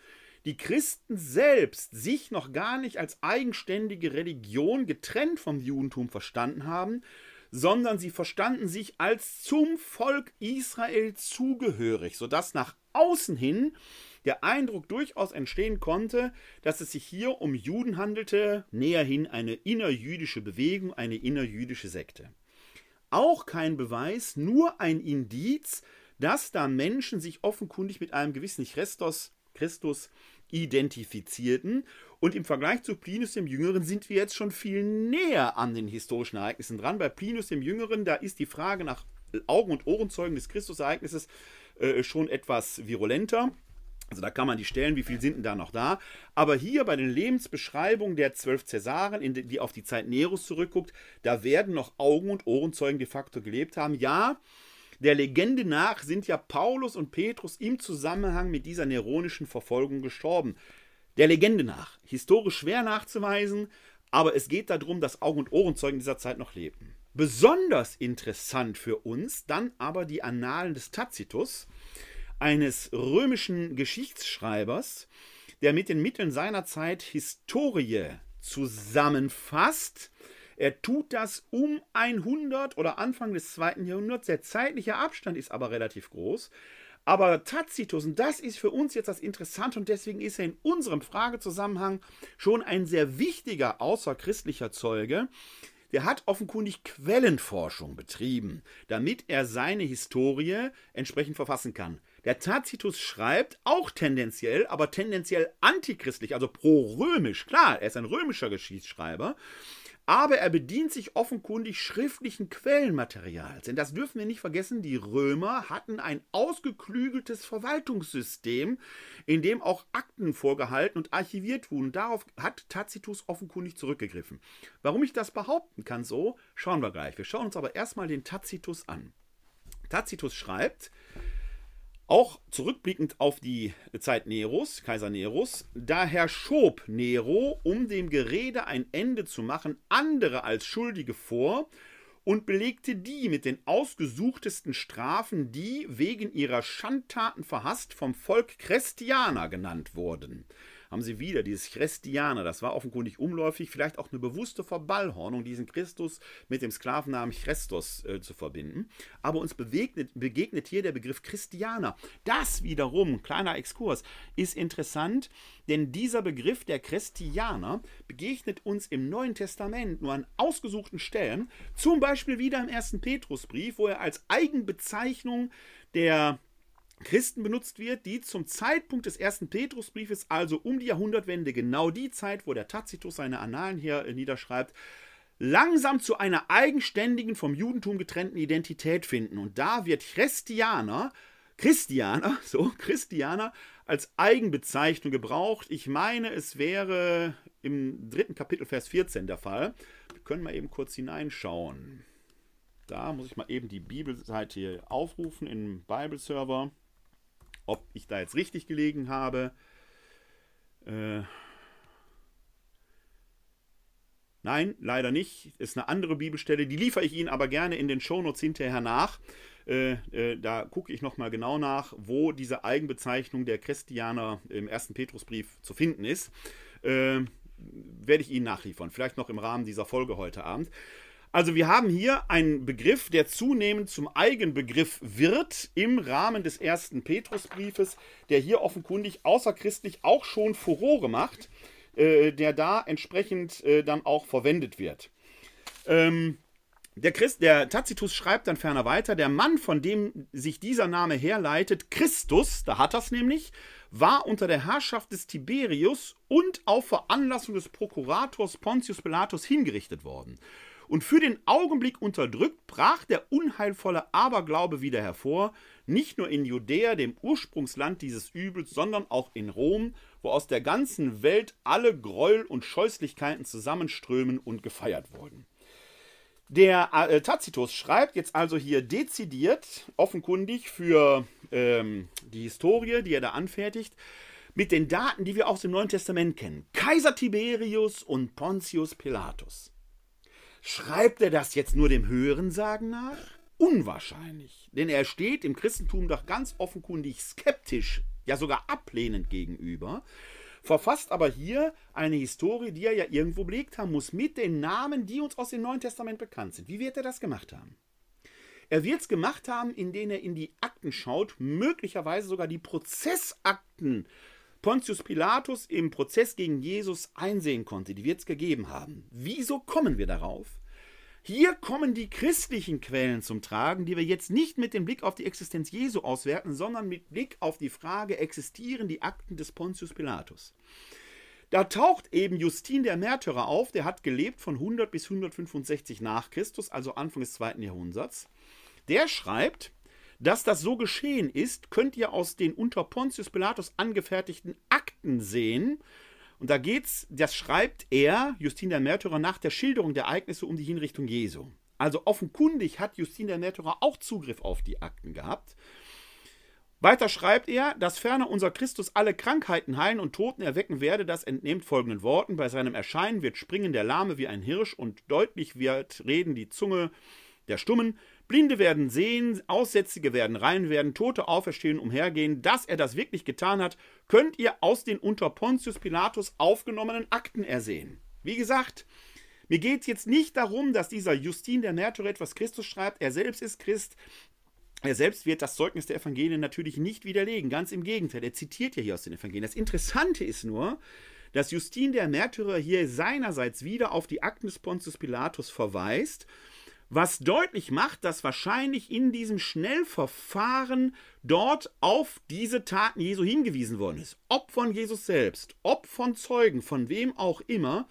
Speaker 1: die Christen selbst sich noch gar nicht als eigenständige Religion getrennt vom Judentum verstanden haben, sondern sie verstanden sich als zum Volk Israel zugehörig, sodass nach außen hin der Eindruck durchaus entstehen konnte, dass es sich hier um Juden handelte, näher hin eine innerjüdische Bewegung, eine innerjüdische Sekte. auch kein Beweis, nur ein Indiz, dass da Menschen sich offenkundig mit einem gewissen Christus, Christus identifizierten. Und im Vergleich zu Plinius dem Jüngeren sind wir jetzt schon viel näher an den historischen Ereignissen dran. Bei Plinius dem Jüngeren, da ist die Frage nach Augen- und Ohrenzeugen des Christusereignisses äh, schon etwas virulenter. Also da kann man die stellen, wie viel sind denn da noch da. Aber hier bei den Lebensbeschreibungen der zwölf Cäsaren, die auf die Zeit Neros zurückguckt, da werden noch Augen- und Ohrenzeugen de facto gelebt haben. Ja, der Legende nach sind ja Paulus und Petrus im Zusammenhang mit dieser neronischen Verfolgung gestorben. Der Legende nach. Historisch schwer nachzuweisen, aber es geht darum, dass Augen- und Ohrenzeugen dieser Zeit noch lebten. Besonders interessant für uns dann aber die Annalen des Tacitus, eines römischen Geschichtsschreibers, der mit den Mitteln seiner Zeit Historie zusammenfasst. Er tut das um 100 oder Anfang des zweiten Jahrhunderts. Der zeitliche Abstand ist aber relativ groß. Aber Tacitus, und das ist für uns jetzt das Interessante, und deswegen ist er in unserem Fragezusammenhang schon ein sehr wichtiger außerchristlicher Zeuge, der hat offenkundig Quellenforschung betrieben, damit er seine Historie entsprechend verfassen kann. Der Tacitus schreibt auch tendenziell, aber tendenziell antichristlich, also pro-römisch. Klar, er ist ein römischer Geschichtsschreiber, aber er bedient sich offenkundig schriftlichen Quellenmaterials. Denn das dürfen wir nicht vergessen, die Römer hatten ein ausgeklügeltes Verwaltungssystem, in dem auch Akten vorgehalten und archiviert wurden. Darauf hat Tacitus offenkundig zurückgegriffen. Warum ich das behaupten kann so, schauen wir gleich. Wir schauen uns aber erstmal den Tacitus an. Tacitus schreibt, auch zurückblickend auf die Zeit Neros, Kaiser Neros, daher schob Nero, um dem Gerede ein Ende zu machen, andere als Schuldige vor und belegte die mit den ausgesuchtesten Strafen, die wegen ihrer Schandtaten verhasst vom Volk Christianer genannt wurden haben sie wieder dieses Christianer, das war offenkundig umläufig, vielleicht auch eine bewusste Verballhornung, diesen Christus mit dem Sklavennamen Christus äh, zu verbinden. Aber uns begegnet, begegnet hier der Begriff Christianer. Das wiederum, kleiner Exkurs, ist interessant, denn dieser Begriff der Christianer begegnet uns im Neuen Testament nur an ausgesuchten Stellen, zum Beispiel wieder im ersten Petrusbrief, wo er als Eigenbezeichnung der Christen benutzt wird, die zum Zeitpunkt des ersten Petrusbriefes, also um die Jahrhundertwende, genau die Zeit, wo der Tacitus seine Annalen hier niederschreibt, langsam zu einer eigenständigen, vom Judentum getrennten Identität finden. Und da wird Christianer, Christianer, so, Christianer als Eigenbezeichnung gebraucht. Ich meine, es wäre im dritten Kapitel, Vers 14 der Fall. Wir können mal eben kurz hineinschauen. Da muss ich mal eben die Bibelseite hier aufrufen im Bible-Server. Ob ich da jetzt richtig gelegen habe. Äh, Nein, leider nicht. Ist eine andere Bibelstelle. Die liefere ich Ihnen aber gerne in den Shownotes hinterher nach. Äh, äh, da gucke ich nochmal genau nach, wo diese Eigenbezeichnung der Christianer im ersten Petrusbrief zu finden ist. Äh, werde ich Ihnen nachliefern. Vielleicht noch im Rahmen dieser Folge heute Abend. Also wir haben hier einen Begriff, der zunehmend zum Eigenbegriff wird im Rahmen des ersten Petrusbriefes, der hier offenkundig außerchristlich auch schon Furore macht, äh, der da entsprechend äh, dann auch verwendet wird. Ähm, der, Christ, der Tacitus schreibt dann ferner weiter, der Mann, von dem sich dieser Name herleitet, Christus, da hat er es nämlich, war unter der Herrschaft des Tiberius und auf Veranlassung des Prokurators Pontius Pilatus hingerichtet worden und für den Augenblick unterdrückt, brach der unheilvolle Aberglaube wieder hervor, nicht nur in Judäa, dem Ursprungsland dieses Übels, sondern auch in Rom, wo aus der ganzen Welt alle Gräuel und Scheußlichkeiten zusammenströmen und gefeiert wurden. Der äh, Tacitus schreibt jetzt also hier dezidiert, offenkundig für ähm, die Historie, die er da anfertigt, mit den Daten, die wir aus dem Neuen Testament kennen. Kaiser Tiberius und Pontius Pilatus. Schreibt er das jetzt nur dem Hörensagen nach? Unwahrscheinlich, denn er steht im Christentum doch ganz offenkundig skeptisch, ja sogar ablehnend gegenüber, verfasst aber hier eine Historie, die er ja irgendwo belegt haben muss, mit den Namen, die uns aus dem Neuen Testament bekannt sind. Wie wird er das gemacht haben? Er wird es gemacht haben, indem er in die Akten schaut, möglicherweise sogar die Prozessakten Pontius Pilatus im Prozess gegen Jesus einsehen konnte, die wird es gegeben haben. Wieso kommen wir darauf? Hier kommen die christlichen Quellen zum Tragen, die wir jetzt nicht mit dem Blick auf die Existenz Jesu auswerten, sondern mit Blick auf die Frage, existieren die Akten des Pontius Pilatus? Da taucht eben Justin der Märtyrer auf, der hat gelebt von 100 bis 165 nach Christus, also Anfang des zweiten Jahrhunderts. Der schreibt, dass das so geschehen ist, könnt ihr aus den unter Pontius Pilatus angefertigten Akten sehen. Und da geht's, das schreibt er, Justin der Märtyrer, nach der Schilderung der Ereignisse um die Hinrichtung Jesu. Also offenkundig hat Justin der Märtyrer auch Zugriff auf die Akten gehabt. Weiter schreibt er, dass ferner unser Christus alle Krankheiten heilen und Toten erwecken werde, das entnehmt folgenden Worten. Bei seinem Erscheinen wird springen der Lahme wie ein Hirsch und deutlich wird reden die Zunge der Stummen. Blinde werden sehen, Aussätzige werden rein werden, Tote auferstehen, umhergehen. Dass er das wirklich getan hat, könnt ihr aus den unter Pontius Pilatus aufgenommenen Akten ersehen. Wie gesagt, mir geht es jetzt nicht darum, dass dieser Justin der Märtyrer etwas Christus schreibt. Er selbst ist Christ. Er selbst wird das Zeugnis der Evangelien natürlich nicht widerlegen. Ganz im Gegenteil, er zitiert ja hier aus den Evangelien. Das Interessante ist nur, dass Justin der Märtyrer hier seinerseits wieder auf die Akten des Pontius Pilatus verweist was deutlich macht, dass wahrscheinlich in diesem Schnellverfahren dort auf diese Taten Jesu hingewiesen worden ist. Ob von Jesus selbst, ob von Zeugen, von wem auch immer.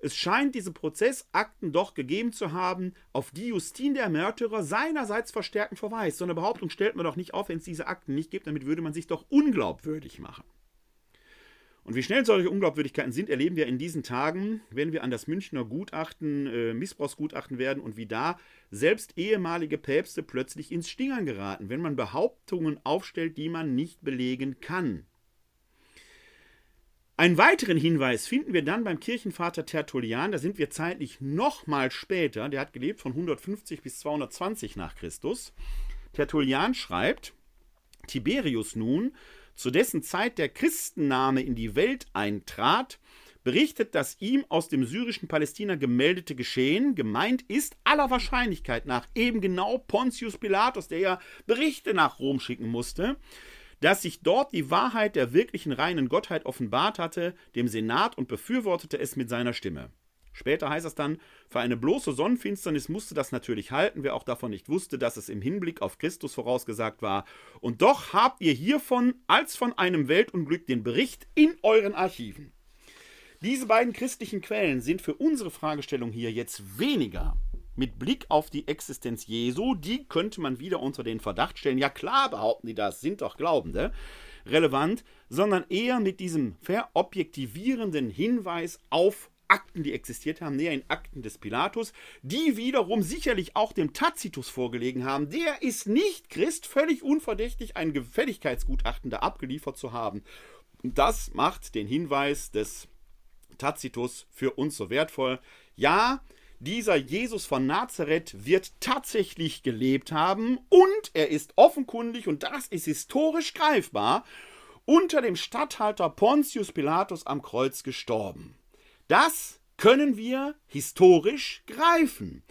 Speaker 1: Es scheint diese Prozessakten doch gegeben zu haben, auf die Justin der Märtyrer seinerseits verstärkend verweist. So eine Behauptung stellt man doch nicht auf, wenn es diese Akten nicht gibt. Damit würde man sich doch unglaubwürdig machen. Und wie schnell solche Unglaubwürdigkeiten sind, erleben wir in diesen Tagen, wenn wir an das Münchner Gutachten, äh, Missbrauchsgutachten werden und wie da selbst ehemalige Päpste plötzlich ins Stingern geraten, wenn man Behauptungen aufstellt, die man nicht belegen kann. Einen weiteren Hinweis finden wir dann beim Kirchenvater Tertullian, da sind wir zeitlich noch mal später, der hat gelebt von 150 bis 220 nach Christus. Tertullian schreibt, Tiberius nun zu dessen Zeit der Christenname in die Welt eintrat, berichtet das ihm aus dem syrischen Palästina gemeldete Geschehen. Gemeint ist aller Wahrscheinlichkeit nach eben genau Pontius Pilatus, der ja Berichte nach Rom schicken musste, dass sich dort die Wahrheit der wirklichen reinen Gottheit offenbart hatte, dem Senat und befürwortete es mit seiner Stimme. Später heißt es dann, für eine bloße Sonnenfinsternis musste das natürlich halten, wer auch davon nicht wusste, dass es im Hinblick auf Christus vorausgesagt war. Und doch habt ihr hiervon als von einem Weltunglück den Bericht in euren Archiven. Diese beiden christlichen Quellen sind für unsere Fragestellung hier jetzt weniger mit Blick auf die Existenz Jesu, die könnte man wieder unter den Verdacht stellen. Ja klar behaupten die das, sind doch Glaubende relevant, sondern eher mit diesem verobjektivierenden Hinweis auf Akten, die existiert haben, näher in Akten des Pilatus, die wiederum sicherlich auch dem Tacitus vorgelegen haben. Der ist nicht Christ, völlig unverdächtig, ein Gefälligkeitsgutachten da abgeliefert zu haben. Und das macht den Hinweis des Tacitus für uns so wertvoll. Ja, dieser Jesus von Nazareth wird tatsächlich gelebt haben und er ist offenkundig, und das ist historisch greifbar, unter dem Statthalter Pontius Pilatus am Kreuz gestorben. Das können wir historisch greifen.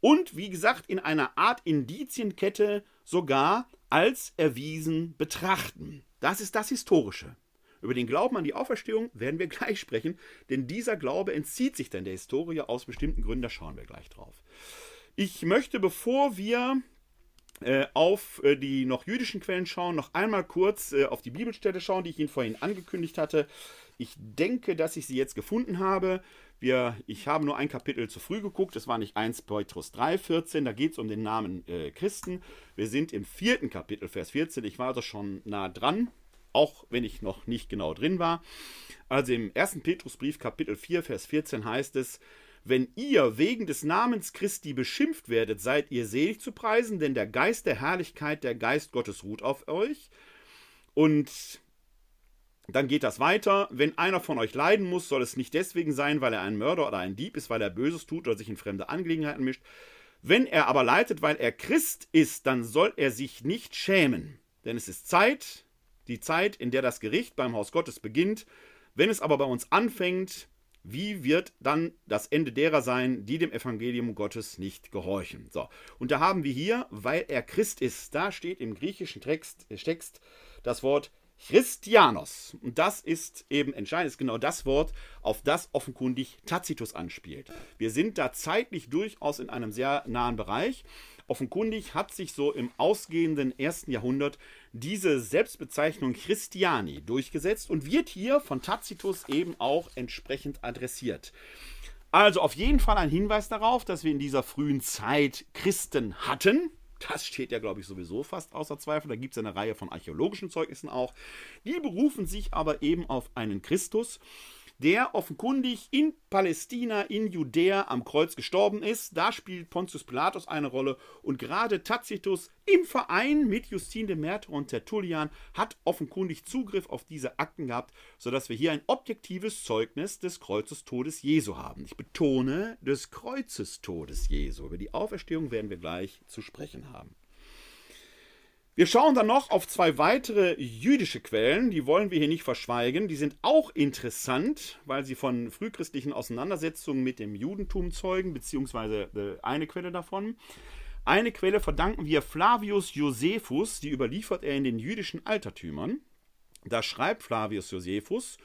Speaker 1: Und wie gesagt, in einer Art Indizienkette sogar als erwiesen betrachten. Das ist das Historische. Über den Glauben an die Auferstehung werden wir gleich sprechen, denn dieser Glaube entzieht sich dann der Historie aus bestimmten Gründen, da schauen wir gleich drauf. Ich möchte, bevor wir äh, auf äh, die noch jüdischen Quellen schauen, noch einmal kurz äh, auf die Bibelstelle schauen, die ich Ihnen vorhin angekündigt hatte. Ich denke, dass ich sie jetzt gefunden habe. Wir, ich habe nur ein Kapitel zu früh geguckt. Es war nicht 1 Petrus 3, 14. Da geht es um den Namen äh, Christen. Wir sind im vierten Kapitel, Vers 14. Ich war also schon nah dran, auch wenn ich noch nicht genau drin war. Also im ersten Petrusbrief, Kapitel 4, Vers 14 heißt es, wenn ihr wegen des Namens Christi beschimpft werdet, seid ihr selig zu preisen, denn der Geist der Herrlichkeit, der Geist Gottes ruht auf euch. Und dann geht das weiter. Wenn einer von euch leiden muss, soll es nicht deswegen sein, weil er ein Mörder oder ein Dieb ist, weil er Böses tut oder sich in fremde Angelegenheiten mischt. Wenn er aber leidet, weil er Christ ist, dann soll er sich nicht schämen. Denn es ist Zeit, die Zeit, in der das Gericht beim Haus Gottes beginnt. Wenn es aber bei uns anfängt, wie wird dann das Ende derer sein, die dem Evangelium Gottes nicht gehorchen? So, und da haben wir hier, weil er Christ ist, da steht im griechischen Text, Text das Wort Christianos. Und das ist eben entscheidend, ist genau das Wort, auf das offenkundig Tacitus anspielt. Wir sind da zeitlich durchaus in einem sehr nahen Bereich. Offenkundig hat sich so im ausgehenden ersten Jahrhundert diese Selbstbezeichnung Christiani durchgesetzt und wird hier von Tacitus eben auch entsprechend adressiert. Also auf jeden Fall ein Hinweis darauf, dass wir in dieser frühen Zeit Christen hatten. Das steht ja, glaube ich, sowieso fast außer Zweifel. Da gibt es eine Reihe von archäologischen Zeugnissen auch. Die berufen sich aber eben auf einen Christus, der offenkundig in Palästina, in Judäa am Kreuz gestorben ist. Da spielt Pontius Pilatus eine Rolle und gerade Tacitus im Verein mit Justin de Märtyr und Tertullian hat offenkundig Zugriff auf diese Akten gehabt, sodass wir hier ein objektives Zeugnis des Kreuzestodes Jesu haben. Ich betone des Kreuzestodes Jesu. Über die Auferstehung werden wir gleich zu sprechen haben. Wir schauen dann noch auf zwei weitere jüdische Quellen, die wollen wir hier nicht verschweigen. Die sind auch interessant, weil sie von frühchristlichen Auseinandersetzungen mit dem Judentum zeugen, beziehungsweise äh, eine Quelle davon. Eine Quelle verdanken wir Flavius Josephus, die überliefert er in den jüdischen Altertümern. Da schreibt Flavius Josephus,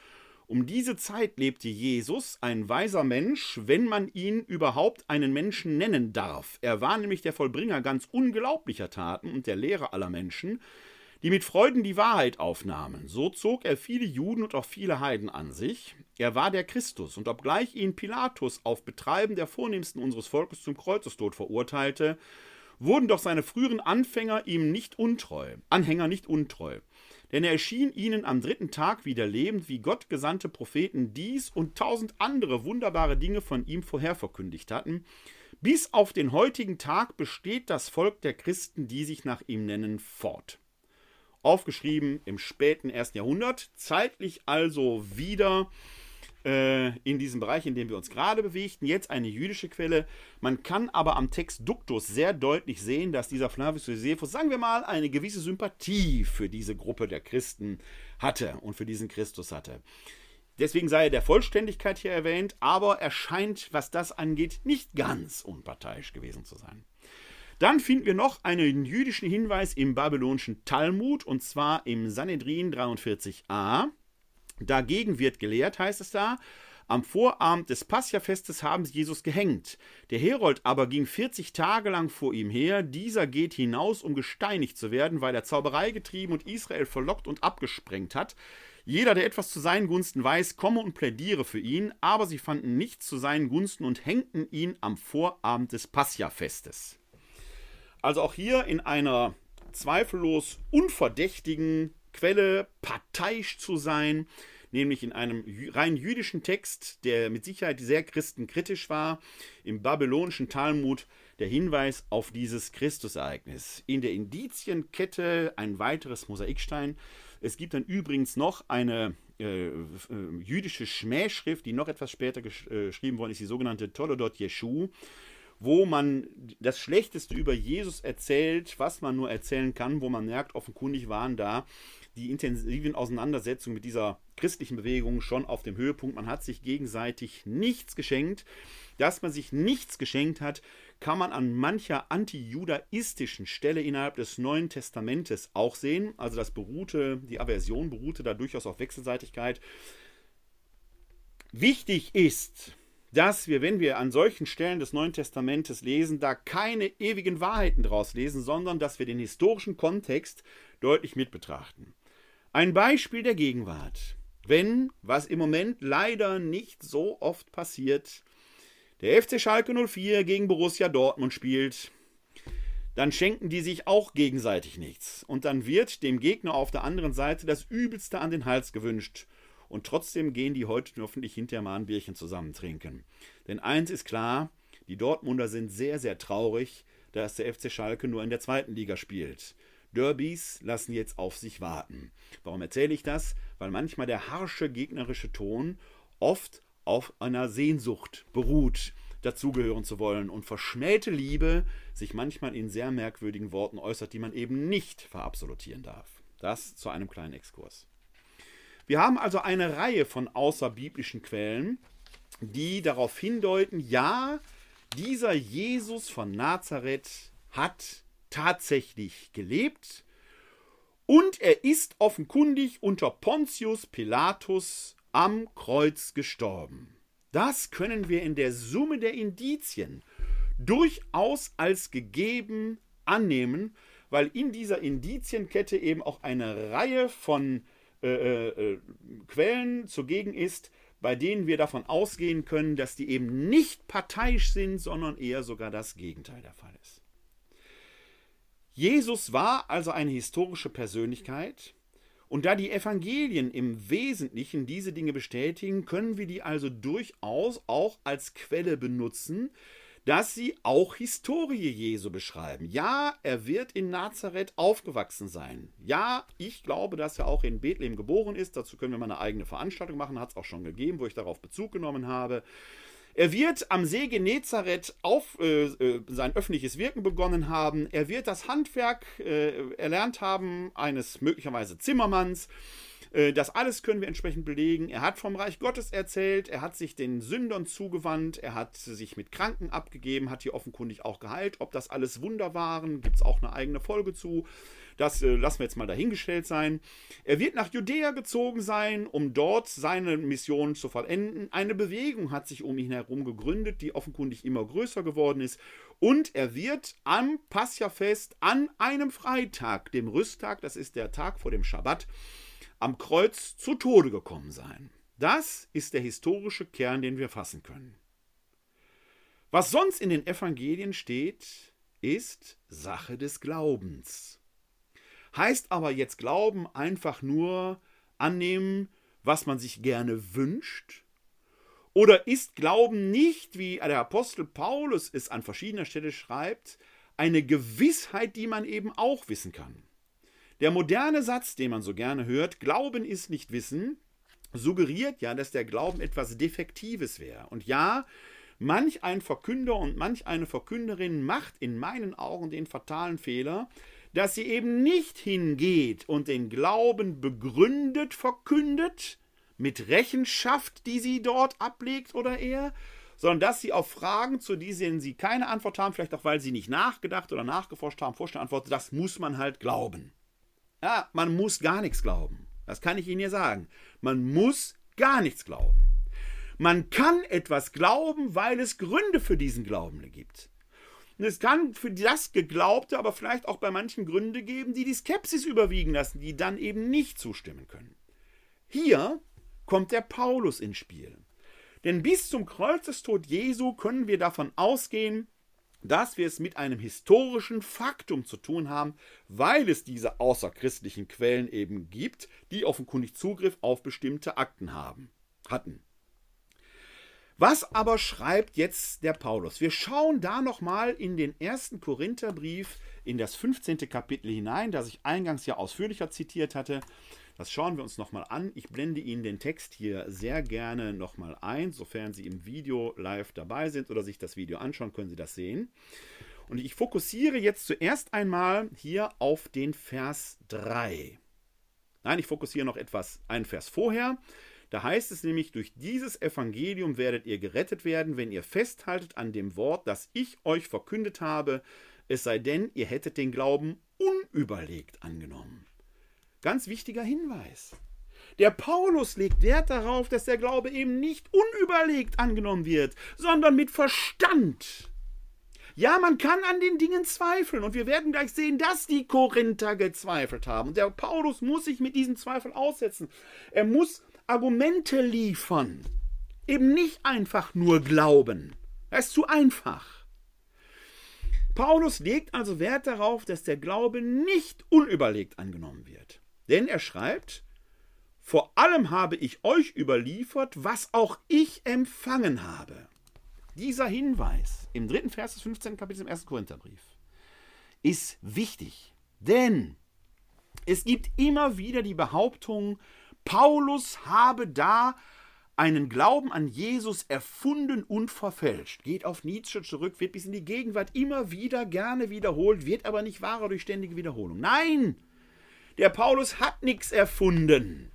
Speaker 1: um diese Zeit lebte Jesus, ein weiser Mensch, wenn man ihn überhaupt einen Menschen nennen darf. Er war nämlich der Vollbringer ganz unglaublicher Taten und der Lehrer aller Menschen, die mit Freuden die Wahrheit aufnahmen. So zog er viele Juden und auch viele Heiden an sich. Er war der Christus, und obgleich ihn Pilatus auf Betreiben der Vornehmsten unseres Volkes zum Kreuzestod verurteilte, wurden doch seine früheren Anfänger ihm nicht untreu, Anhänger nicht untreu denn er erschien ihnen am dritten Tag wieder lebend, wie Gott gesandte Propheten dies und tausend andere wunderbare Dinge von ihm vorher verkündigt hatten. Bis auf den heutigen Tag besteht das Volk der Christen, die sich nach ihm nennen, fort. Aufgeschrieben im späten ersten Jahrhundert, zeitlich also wieder äh, in diesem Bereich, in dem wir uns gerade bewegten, jetzt eine jüdische Quelle. Man kann aber am Text Duktus sehr deutlich sehen, dass dieser Flavius Josephus, sagen wir mal, eine gewisse Sympathie für diese Gruppe der Christen hatte und für diesen Christus hatte. Deswegen sei er der Vollständigkeit hier erwähnt, aber er scheint, was das angeht, nicht ganz unparteiisch gewesen zu sein. Dann finden wir noch einen jüdischen Hinweis im babylonischen Talmud, und zwar im Sanhedrin 43a. Dagegen wird gelehrt, heißt es da, am Vorabend des Passiafestes haben sie Jesus gehängt. Der Herold aber ging 40 Tage lang vor ihm her. Dieser geht hinaus, um gesteinigt zu werden, weil er Zauberei getrieben und Israel verlockt und abgesprengt hat. Jeder, der etwas zu seinen Gunsten weiß, komme und plädiere für ihn, aber sie fanden nichts zu seinen Gunsten und hängten ihn am Vorabend des Passiafestes. Also auch hier in einer zweifellos unverdächtigen Quelle parteiisch zu sein, nämlich in einem rein jüdischen Text, der mit Sicherheit sehr christenkritisch war, im babylonischen Talmud der Hinweis auf dieses Christusereignis. In der Indizienkette ein weiteres Mosaikstein. Es gibt dann übrigens noch eine äh, äh, jüdische Schmähschrift, die noch etwas später gesch äh, geschrieben worden ist, die sogenannte Toledot Jeshu wo man das Schlechteste über Jesus erzählt, was man nur erzählen kann, wo man merkt, offenkundig waren da die intensiven Auseinandersetzungen mit dieser christlichen Bewegung schon auf dem Höhepunkt. Man hat sich gegenseitig nichts geschenkt. Dass man sich nichts geschenkt hat, kann man an mancher antijudaistischen Stelle innerhalb des Neuen Testamentes auch sehen. Also das beruhte, die Aversion beruhte da durchaus auf Wechselseitigkeit. Wichtig ist, dass wir, wenn wir an solchen Stellen des Neuen Testamentes lesen, da keine ewigen Wahrheiten draus lesen, sondern dass wir den historischen Kontext deutlich mit betrachten. Ein Beispiel der Gegenwart. Wenn, was im Moment leider nicht so oft passiert, der FC Schalke 04 gegen Borussia Dortmund spielt, dann schenken die sich auch gegenseitig nichts. Und dann wird dem Gegner auf der anderen Seite das Übelste an den Hals gewünscht. Und trotzdem gehen die heute hoffentlich hinterher mal ein Bierchen zusammen trinken. Denn eins ist klar, die Dortmunder sind sehr, sehr traurig, dass der FC Schalke nur in der zweiten Liga spielt. Derbys lassen jetzt auf sich warten. Warum erzähle ich das? Weil manchmal der harsche gegnerische Ton oft auf einer Sehnsucht beruht, dazugehören zu wollen und verschmähte Liebe sich manchmal in sehr merkwürdigen Worten äußert, die man eben nicht verabsolutieren darf. Das zu einem kleinen Exkurs. Wir haben also eine Reihe von außerbiblischen Quellen, die darauf hindeuten, ja, dieser Jesus von Nazareth hat tatsächlich gelebt Und er ist offenkundig unter Pontius Pilatus am Kreuz gestorben. Das können wir in der Summe der Indizien durchaus als gegeben annehmen, weil in dieser Indizienkette eben auch eine Reihe von äh, äh, Quellen zugegen ist, bei denen wir davon ausgehen können, dass die eben nicht parteiisch sind, sondern eher sogar das Gegenteil der Fall ist. Jesus war also eine historische Persönlichkeit, und da die Evangelien im Wesentlichen diese Dinge bestätigen, können wir die also durchaus auch als Quelle benutzen, dass sie auch Historie Jesu beschreiben. Ja, er wird in Nazareth aufgewachsen sein. Ja, ich glaube, dass er auch in Bethlehem geboren ist. Dazu können wir mal eine eigene Veranstaltung machen, hat es auch schon gegeben, wo ich darauf Bezug genommen habe. Er wird am See Genezareth auf äh, äh, sein öffentliches Wirken begonnen haben. Er wird das Handwerk äh, erlernt haben eines möglicherweise Zimmermanns. Äh, das alles können wir entsprechend belegen. Er hat vom Reich Gottes erzählt, er hat sich den Sündern zugewandt, er hat sich mit Kranken abgegeben, hat hier offenkundig auch geheilt. Ob das alles Wunder waren, gibt es auch eine eigene Folge zu. Das äh, lassen wir jetzt mal dahingestellt sein. Er wird nach Judäa gezogen sein, um dort seine Mission zu vollenden. Eine Bewegung hat sich um ihn herum gegründet, die offenkundig immer größer geworden ist. Und er wird am Passchafest an einem Freitag, dem Rüsttag, das ist der Tag vor dem Schabbat, am Kreuz zu Tode gekommen sein. Das ist der historische Kern, den wir fassen können. Was sonst in den Evangelien steht, ist Sache des Glaubens. Heißt aber jetzt Glauben einfach nur annehmen, was man sich gerne wünscht? Oder ist Glauben nicht, wie der Apostel Paulus es an verschiedener Stelle schreibt, eine Gewissheit, die man eben auch wissen kann? Der moderne Satz, den man so gerne hört, Glauben ist nicht Wissen, suggeriert ja, dass der Glauben etwas Defektives wäre. Und ja, manch ein Verkünder und manch eine Verkünderin macht in meinen Augen den fatalen Fehler, dass sie eben nicht hingeht und den Glauben begründet verkündet, mit Rechenschaft, die sie dort ablegt oder er, sondern dass sie auf Fragen, zu denen sie keine Antwort haben, vielleicht auch weil sie nicht nachgedacht oder nachgeforscht haben, vorstellen, antwortet, das muss man halt glauben. Ja, man muss gar nichts glauben. Das kann ich Ihnen hier sagen. Man muss gar nichts glauben. Man kann etwas glauben, weil es Gründe für diesen Glauben gibt. Und es kann für das Geglaubte aber vielleicht auch bei manchen Gründe geben, die die Skepsis überwiegen lassen, die dann eben nicht zustimmen können. Hier kommt der Paulus ins Spiel. Denn bis zum Kreuzestod Jesu können wir davon ausgehen, dass wir es mit einem historischen Faktum zu tun haben, weil es diese außerchristlichen Quellen eben gibt, die offenkundig Zugriff auf bestimmte Akten haben, hatten. Was aber schreibt jetzt der Paulus? Wir schauen da nochmal in den ersten Korintherbrief, in das 15. Kapitel hinein, das ich eingangs ja ausführlicher zitiert hatte. Das schauen wir uns nochmal an. Ich blende Ihnen den Text hier sehr gerne nochmal ein. Sofern Sie im Video live dabei sind oder sich das Video anschauen, können Sie das sehen. Und ich fokussiere jetzt zuerst einmal hier auf den Vers 3. Nein, ich fokussiere noch etwas einen Vers vorher. Da heißt es nämlich, durch dieses Evangelium werdet ihr gerettet werden, wenn ihr festhaltet an dem Wort, das ich euch verkündet habe, es sei denn, ihr hättet den Glauben unüberlegt angenommen. Ganz wichtiger Hinweis. Der Paulus legt Wert darauf, dass der Glaube eben nicht unüberlegt angenommen wird, sondern mit Verstand. Ja, man kann an den Dingen zweifeln und wir werden gleich sehen, dass die Korinther gezweifelt haben. Und der Paulus muss sich mit diesem Zweifel aussetzen. Er muss Argumente liefern. Eben nicht einfach nur glauben. Das ist zu einfach. Paulus legt also Wert darauf, dass der Glaube nicht unüberlegt angenommen wird. Denn er schreibt, vor allem habe ich euch überliefert, was auch ich empfangen habe. Dieser Hinweis im dritten Vers des 15. Kapitels im 1. Korintherbrief ist wichtig, denn es gibt immer wieder die Behauptung, Paulus habe da einen Glauben an Jesus erfunden und verfälscht. Geht auf Nietzsche zurück, wird bis in die Gegenwart immer wieder gerne wiederholt, wird aber nicht wahrer durch ständige Wiederholung. Nein, der Paulus hat nichts erfunden.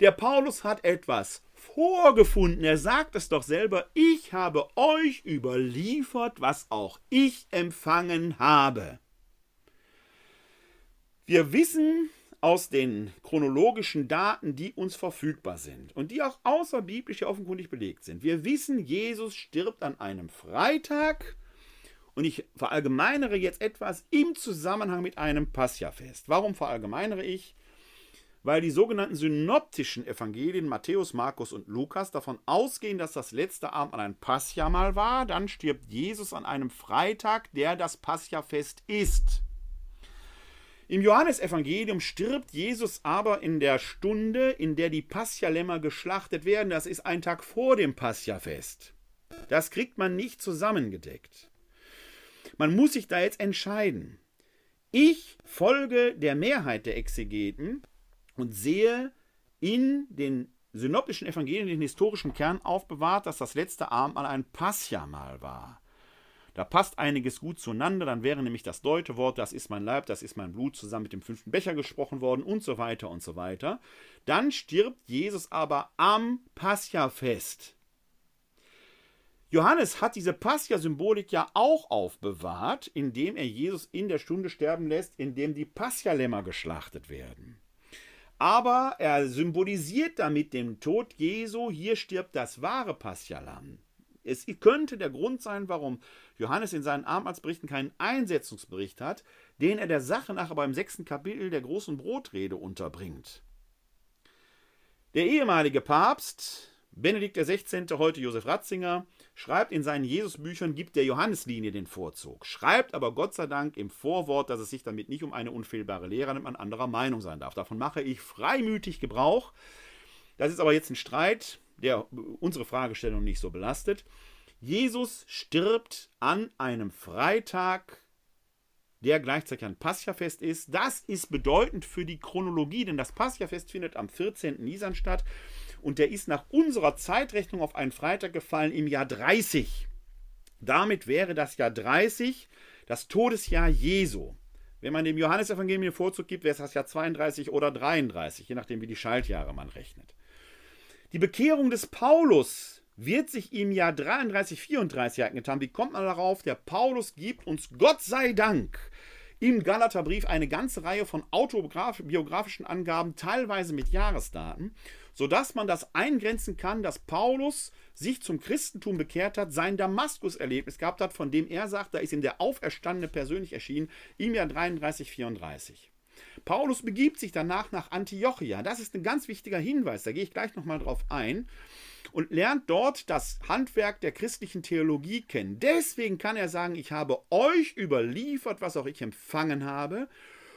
Speaker 1: Der Paulus hat etwas vorgefunden. Er sagt es doch selber, ich habe euch überliefert, was auch ich empfangen habe. Wir wissen aus den chronologischen Daten, die uns verfügbar sind und die auch außerbiblisch offenkundig belegt sind. Wir wissen, Jesus stirbt an einem Freitag und ich verallgemeinere jetzt etwas im Zusammenhang mit einem Passiafest. Warum verallgemeinere ich? Weil die sogenannten synoptischen Evangelien Matthäus, Markus und Lukas davon ausgehen, dass das letzte Abend an einem mal war. Dann stirbt Jesus an einem Freitag, der das Passiafest ist. Im Johannesevangelium stirbt Jesus aber in der Stunde, in der die Paschalämmer geschlachtet werden. Das ist ein Tag vor dem Paschafest. Das kriegt man nicht zusammengedeckt. Man muss sich da jetzt entscheiden. Ich folge der Mehrheit der Exegeten und sehe in den synoptischen Evangelien den historischen Kern aufbewahrt, dass das letzte Abendmahl ein Paschamal war. Da passt einiges gut zueinander, dann wäre nämlich das Deutewort, das ist mein Leib, das ist mein Blut, zusammen mit dem fünften Becher gesprochen worden und so weiter und so weiter. Dann stirbt Jesus aber am Pascha-Fest. Johannes hat diese Pascha-Symbolik ja auch aufbewahrt, indem er Jesus in der Stunde sterben lässt, indem die Pascha-Lämmer geschlachtet werden. Aber er symbolisiert damit den Tod Jesu. Hier stirbt das wahre Pascha-Lamm. Es könnte der Grund sein, warum Johannes in seinen Abendmahlsberichten keinen Einsetzungsbericht hat, den er der Sache nach aber im sechsten Kapitel der großen Brotrede unterbringt. Der ehemalige Papst, Benedikt XVI., heute Josef Ratzinger, schreibt in seinen Jesusbüchern, gibt der Johanneslinie den Vorzug, schreibt aber Gott sei Dank im Vorwort, dass es sich damit nicht um eine unfehlbare Lehre und an anderer Meinung sein darf. Davon mache ich freimütig Gebrauch. Das ist aber jetzt ein Streit, der unsere Fragestellung nicht so belastet. Jesus stirbt an einem Freitag, der gleichzeitig ein Paschafest ist. Das ist bedeutend für die Chronologie, denn das Paschafest findet am 14. Nisan statt und der ist nach unserer Zeitrechnung auf einen Freitag gefallen im Jahr 30. Damit wäre das Jahr 30 das Todesjahr Jesu. Wenn man dem Johannesevangelium den Vorzug gibt, wäre es das Jahr 32 oder 33, je nachdem, wie die Schaltjahre man rechnet. Die Bekehrung des Paulus wird sich im Jahr 33, 34 ereignet haben. Wie kommt man darauf? Der Paulus gibt uns Gott sei Dank im Galaterbrief eine ganze Reihe von autobiografischen Angaben, teilweise mit Jahresdaten, sodass man das eingrenzen kann, dass Paulus sich zum Christentum bekehrt hat, sein Damaskus-Erlebnis gehabt hat, von dem er sagt, da ist ihm der Auferstandene persönlich erschienen, im Jahr 33, 34. Paulus begibt sich danach nach Antiochia. Das ist ein ganz wichtiger Hinweis, da gehe ich gleich nochmal drauf ein. Und lernt dort das Handwerk der christlichen Theologie kennen. Deswegen kann er sagen, ich habe euch überliefert, was auch ich empfangen habe.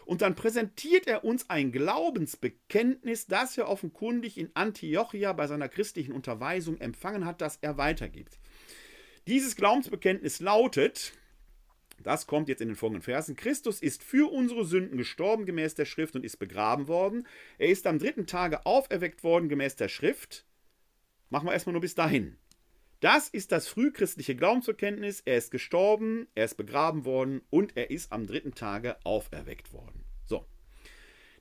Speaker 1: Und dann präsentiert er uns ein Glaubensbekenntnis, das er offenkundig in Antiochia bei seiner christlichen Unterweisung empfangen hat, das er weitergibt. Dieses Glaubensbekenntnis lautet, das kommt jetzt in den folgenden Versen. Christus ist für unsere Sünden gestorben gemäß der Schrift und ist begraben worden. Er ist am dritten Tage auferweckt worden gemäß der Schrift. Machen wir erstmal nur bis dahin. Das ist das frühchristliche Glaubensverkenntnis. Er ist gestorben, er ist begraben worden und er ist am dritten Tage auferweckt worden. So.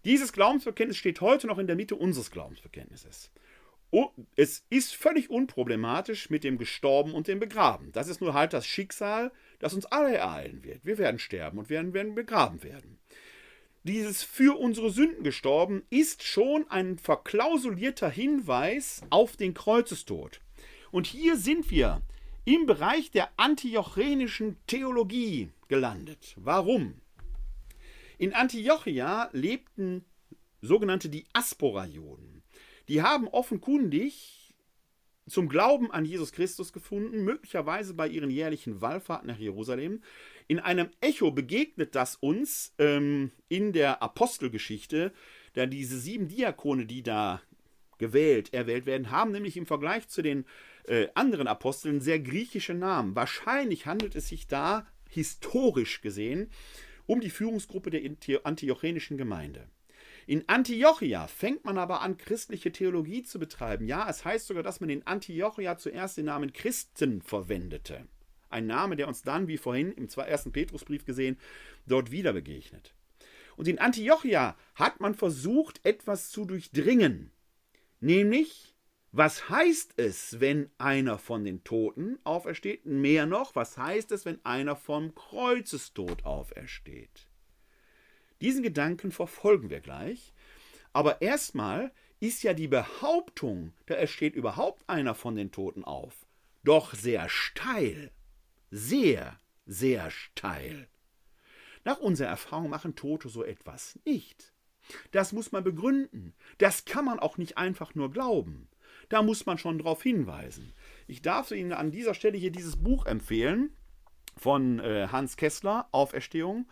Speaker 1: Dieses Glaubensverkenntnis steht heute noch in der Mitte unseres Glaubensverkenntnisses. Oh, es ist völlig unproblematisch mit dem Gestorben und dem Begraben. Das ist nur halt das Schicksal, das uns alle ereilen wird. Wir werden sterben und werden, werden begraben werden. Dieses für unsere Sünden gestorben ist schon ein verklausulierter Hinweis auf den Kreuzestod. Und hier sind wir im Bereich der antiochenischen Theologie gelandet. Warum? In Antiochia lebten sogenannte Diaspora-Juden. Die haben offenkundig zum Glauben an Jesus Christus gefunden, möglicherweise bei ihren jährlichen Wallfahrten nach Jerusalem. In einem Echo begegnet das uns ähm, in der Apostelgeschichte, da diese sieben Diakone, die da gewählt, erwählt werden, haben nämlich im Vergleich zu den äh, anderen Aposteln sehr griechische Namen. Wahrscheinlich handelt es sich da, historisch gesehen, um die Führungsgruppe der antiochenischen Gemeinde. In Antiochia fängt man aber an, christliche Theologie zu betreiben. Ja, es heißt sogar, dass man in Antiochia zuerst den Namen Christen verwendete. Ein Name, der uns dann, wie vorhin im ersten Petrusbrief gesehen, dort wieder begegnet. Und in Antiochia hat man versucht, etwas zu durchdringen. Nämlich, was heißt es, wenn einer von den Toten aufersteht? Mehr noch, was heißt es, wenn einer vom Kreuzestod aufersteht? Diesen Gedanken verfolgen wir gleich. Aber erstmal ist ja die Behauptung, da ersteht überhaupt einer von den Toten auf, doch sehr steil. Sehr, sehr steil. Nach unserer Erfahrung machen Tote so etwas nicht. Das muss man begründen. Das kann man auch nicht einfach nur glauben. Da muss man schon darauf hinweisen. Ich darf Ihnen an dieser Stelle hier dieses Buch empfehlen von äh, Hans Kessler, Auferstehung.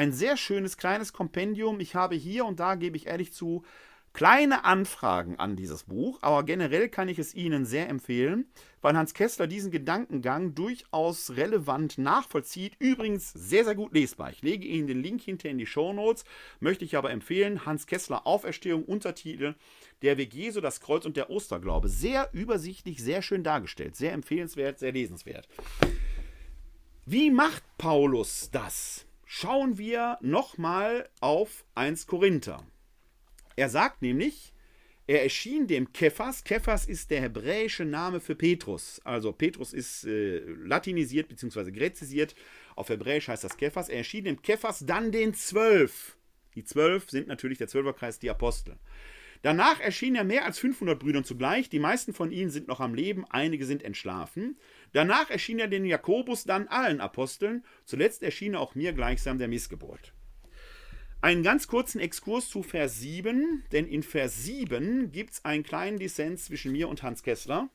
Speaker 1: Ein sehr schönes kleines Kompendium. Ich habe hier und da, gebe ich ehrlich zu, kleine Anfragen an dieses Buch, aber generell kann ich es Ihnen sehr empfehlen, weil Hans Kessler diesen Gedankengang durchaus relevant nachvollzieht. Übrigens sehr, sehr gut lesbar. Ich lege Ihnen den Link hinter in die Show Notes, möchte ich aber empfehlen. Hans Kessler Auferstehung, Untertitel Der Weg Jesu, das Kreuz und der Osterglaube. Sehr übersichtlich, sehr schön dargestellt, sehr empfehlenswert, sehr lesenswert. Wie macht Paulus das? Schauen wir nochmal auf 1 Korinther. Er sagt nämlich, er erschien dem Kephas. Kephas ist der hebräische Name für Petrus. Also Petrus ist äh, latinisiert bzw. gräzisiert. Auf Hebräisch heißt das Kephas. Er erschien dem Kephas dann den Zwölf. Die Zwölf sind natürlich der Zwölferkreis, die Apostel. Danach erschienen er mehr als 500 Brüdern zugleich. Die meisten von ihnen sind noch am Leben, einige sind entschlafen. Danach erschien er den Jakobus, dann allen Aposteln. Zuletzt erschien er auch mir gleichsam der Missgeburt. Einen ganz kurzen Exkurs zu Vers 7, denn in Vers 7 gibt es einen kleinen Dissens zwischen mir und Hans Kessler.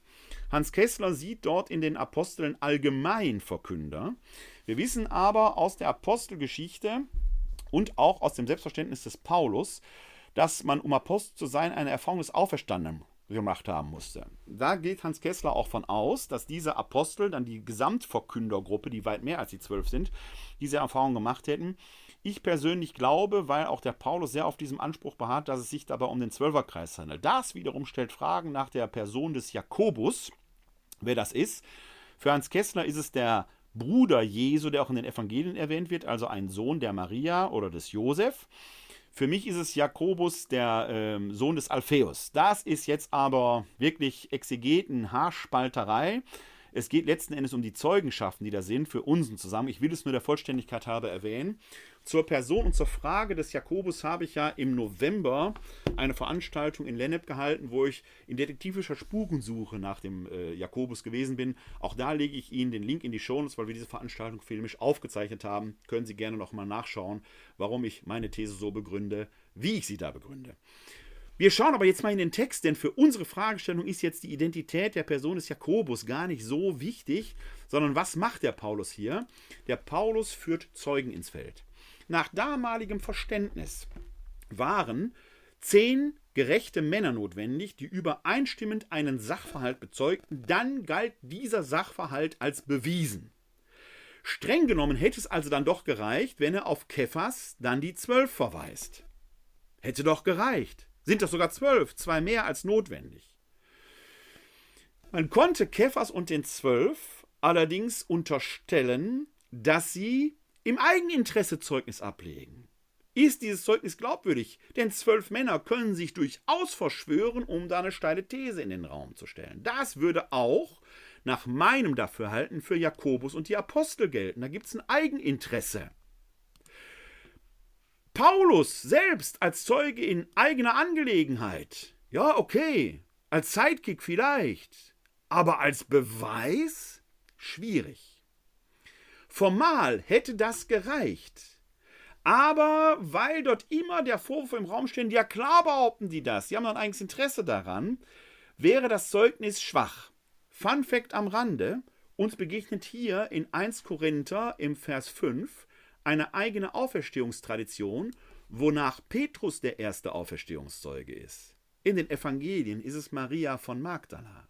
Speaker 1: Hans Kessler sieht dort in den Aposteln Allgemeinverkünder. Wir wissen aber aus der Apostelgeschichte und auch aus dem Selbstverständnis des Paulus, dass man, um Apostel zu sein, eine Erfahrung des Auferstandenen gemacht haben musste. Da geht Hans Kessler auch von aus, dass diese Apostel, dann die Gesamtverkündergruppe, die weit mehr als die zwölf sind, diese Erfahrung gemacht hätten. Ich persönlich glaube, weil auch der Paulus sehr auf diesem Anspruch beharrt, dass es sich dabei um den Zwölferkreis handelt. Das wiederum stellt Fragen nach der Person des Jakobus, wer das ist. Für Hans Kessler ist es der Bruder Jesu, der auch in den Evangelien erwähnt wird, also ein Sohn der Maria oder des Josef. Für mich ist es Jakobus, der ähm, Sohn des Alpheus. Das ist jetzt aber wirklich Exegeten, Haarspalterei. Es geht letzten Endes um die Zeugenschaften, die da sind, für uns zusammen. Ich will es nur der Vollständigkeit halber erwähnen. Zur Person und zur Frage des Jakobus habe ich ja im November eine Veranstaltung in Lennep gehalten, wo ich in detektivischer Spurensuche nach dem äh, Jakobus gewesen bin. Auch da lege ich Ihnen den Link in die Show Notes, weil wir diese Veranstaltung filmisch aufgezeichnet haben. Können Sie gerne nochmal nachschauen, warum ich meine These so begründe, wie ich sie da begründe. Wir schauen aber jetzt mal in den Text, denn für unsere Fragestellung ist jetzt die Identität der Person des Jakobus gar nicht so wichtig, sondern was macht der Paulus hier? Der Paulus führt Zeugen ins Feld. Nach damaligem Verständnis waren zehn gerechte Männer notwendig, die übereinstimmend einen Sachverhalt bezeugten, dann galt dieser Sachverhalt als bewiesen. Streng genommen hätte es also dann doch gereicht, wenn er auf Kephas dann die zwölf verweist. Hätte doch gereicht sind das sogar zwölf, zwei mehr als notwendig. Man konnte Kephas und den Zwölf allerdings unterstellen, dass sie im Eigeninteresse Zeugnis ablegen. Ist dieses Zeugnis glaubwürdig? Denn zwölf Männer können sich durchaus verschwören, um da eine steile These in den Raum zu stellen. Das würde auch nach meinem Dafürhalten für Jakobus und die Apostel gelten. Da gibt es ein Eigeninteresse. Paulus selbst als Zeuge in eigener Angelegenheit. Ja, okay. Als Sidekick vielleicht. Aber als Beweis? Schwierig. Formal hätte das gereicht. Aber weil dort immer der Vorwurf im Raum steht, ja klar behaupten die das, sie haben ein eigenes Interesse daran, wäre das Zeugnis schwach. Fun Fact am Rande, uns begegnet hier in 1 Korinther im Vers 5 eine eigene Auferstehungstradition, wonach Petrus der erste Auferstehungszeuge ist. In den Evangelien ist es Maria von Magdala.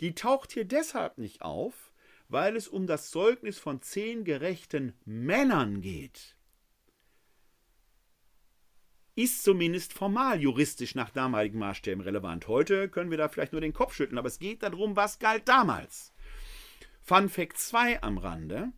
Speaker 1: Die taucht hier deshalb nicht auf, weil es um das Zeugnis von zehn gerechten Männern geht. Ist zumindest formal juristisch nach damaligen Maßstäben relevant. Heute können wir da vielleicht nur den Kopf schütteln, aber es geht darum, was galt damals. Fun Fact 2 am Rande.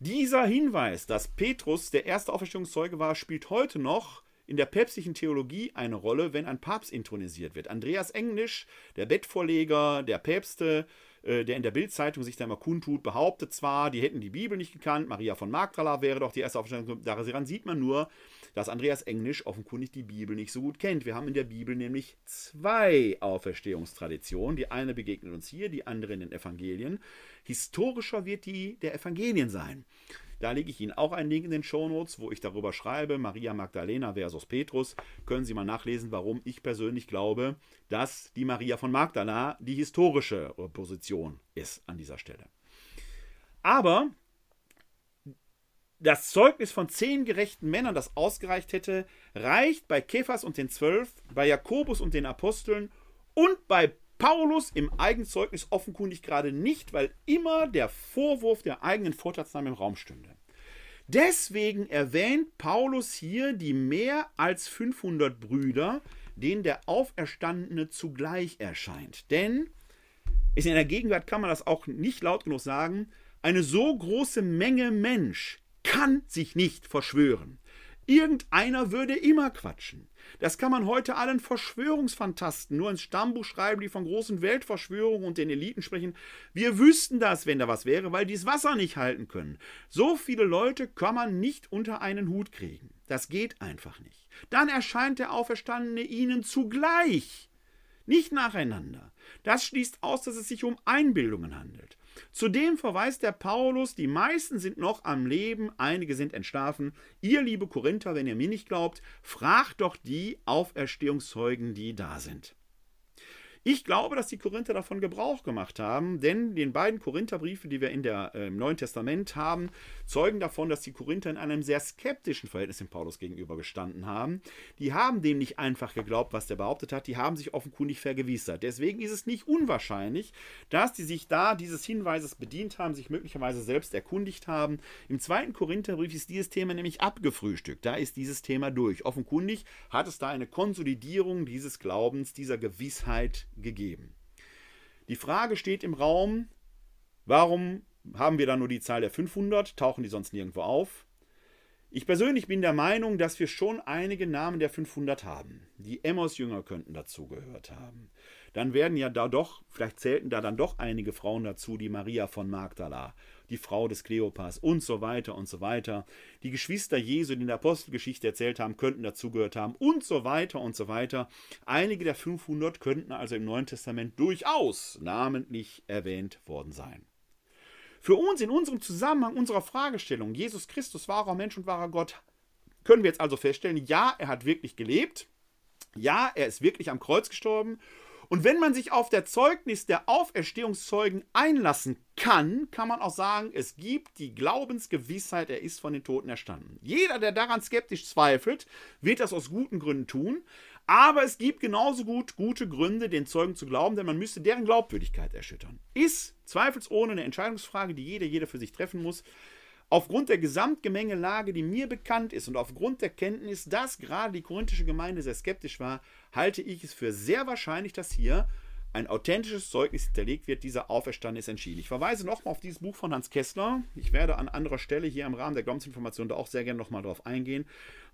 Speaker 1: Dieser Hinweis, dass Petrus der erste Auferstehungszeuge war, spielt heute noch in der päpstlichen Theologie eine Rolle, wenn ein Papst intronisiert wird. Andreas Englisch, der Bettvorleger der Päpste, äh, der in der Bildzeitung sich da immer kundtut, behauptet zwar, die hätten die Bibel nicht gekannt, Maria von Magdala wäre doch die erste Auferstehung. Daran sieht man nur, dass Andreas Englisch offenkundig die Bibel nicht so gut kennt. Wir haben in der Bibel nämlich zwei Auferstehungstraditionen. Die eine begegnet uns hier, die andere in den Evangelien. Historischer wird die der Evangelien sein. Da lege ich Ihnen auch einen Link in den Shownotes, wo ich darüber schreibe, Maria Magdalena versus Petrus. Können Sie mal nachlesen, warum ich persönlich glaube, dass die Maria von Magdala die historische Position ist an dieser Stelle. Aber das Zeugnis von zehn gerechten Männern, das ausgereicht hätte, reicht bei Kephas und den Zwölf, bei Jakobus und den Aposteln und bei Paulus im Eigenzeugnis offenkundig gerade nicht, weil immer der Vorwurf der eigenen Vorteilsnahme im Raum stünde. Deswegen erwähnt Paulus hier die mehr als 500 Brüder, denen der Auferstandene zugleich erscheint. Denn in der Gegenwart kann man das auch nicht laut genug sagen, eine so große Menge Mensch kann sich nicht verschwören. Irgendeiner würde immer quatschen. Das kann man heute allen Verschwörungsfantasten nur ins Stammbuch schreiben, die von großen Weltverschwörungen und den Eliten sprechen. Wir wüssten das, wenn da was wäre, weil die das Wasser nicht halten können. So viele Leute kann man nicht unter einen Hut kriegen. Das geht einfach nicht. Dann erscheint der Auferstandene ihnen zugleich, nicht nacheinander. Das schließt aus, dass es sich um Einbildungen handelt. Zudem verweist der Paulus, die meisten sind noch am Leben, einige sind entschlafen. Ihr, liebe Korinther, wenn ihr mir nicht glaubt, fragt doch die Auferstehungszeugen, die da sind. Ich glaube, dass die Korinther davon Gebrauch gemacht haben, denn den beiden Korintherbriefe, die wir in der, äh, im Neuen Testament haben, zeugen davon, dass die Korinther in einem sehr skeptischen Verhältnis dem Paulus gegenüber gestanden haben. Die haben dem nicht einfach geglaubt, was der behauptet hat, die haben sich offenkundig vergewissert. Deswegen ist es nicht unwahrscheinlich, dass die sich da dieses Hinweises bedient haben, sich möglicherweise selbst erkundigt haben. Im zweiten Korintherbrief ist dieses Thema nämlich abgefrühstückt. Da ist dieses Thema durch. Offenkundig hat es da eine Konsolidierung dieses Glaubens, dieser Gewissheit gegeben. Die Frage steht im Raum, warum haben wir da nur die Zahl der 500? Tauchen die sonst nirgendwo auf? Ich persönlich bin der Meinung, dass wir schon einige Namen der 500 haben. Die Emmaus-Jünger könnten dazugehört haben. Dann werden ja da doch, vielleicht zählten da dann doch einige Frauen dazu, die Maria von Magdala die Frau des Kleopas und so weiter und so weiter. Die Geschwister Jesu, die in der Apostelgeschichte erzählt haben, könnten dazugehört haben und so weiter und so weiter. Einige der 500 könnten also im Neuen Testament durchaus namentlich erwähnt worden sein. Für uns in unserem Zusammenhang unserer Fragestellung, Jesus Christus wahrer Mensch und wahrer Gott, können wir jetzt also feststellen, ja, er hat wirklich gelebt, ja, er ist wirklich am Kreuz gestorben und wenn man sich auf der Zeugnis der Auferstehungszeugen einlassen kann, kann man auch sagen, es gibt die Glaubensgewissheit, er ist von den Toten erstanden. Jeder, der daran skeptisch zweifelt, wird das aus guten Gründen tun. Aber es gibt genauso gut gute Gründe, den Zeugen zu glauben, denn man müsste deren Glaubwürdigkeit erschüttern. Ist zweifelsohne eine Entscheidungsfrage, die jeder, jeder für sich treffen muss. Aufgrund der Gesamtgemengelage, die mir bekannt ist und aufgrund der Kenntnis, dass gerade die korinthische Gemeinde sehr skeptisch war, halte ich es für sehr wahrscheinlich, dass hier ein authentisches Zeugnis hinterlegt wird, dieser Auferstanden ist entschieden. Ich verweise nochmal auf dieses Buch von Hans Kessler. Ich werde an anderer Stelle hier im Rahmen der Glaubensinformation da auch sehr gerne nochmal drauf eingehen,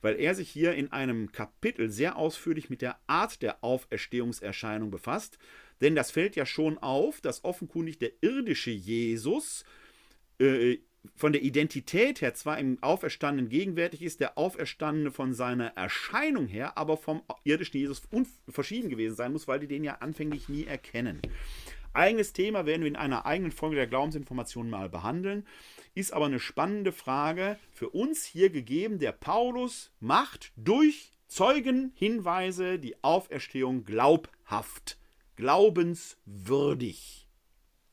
Speaker 1: weil er sich hier in einem Kapitel sehr ausführlich mit der Art der Auferstehungserscheinung befasst. Denn das fällt ja schon auf, dass offenkundig der irdische Jesus äh, von der Identität her zwar im Auferstandenen gegenwärtig ist, der Auferstandene von seiner Erscheinung her, aber vom irdischen Jesus verschieden gewesen sein muss, weil die den ja anfänglich nie erkennen. Eigenes Thema werden wir in einer eigenen Folge der Glaubensinformation mal behandeln, ist aber eine spannende Frage für uns hier gegeben. Der Paulus macht durch Zeugenhinweise die Auferstehung glaubhaft, glaubenswürdig.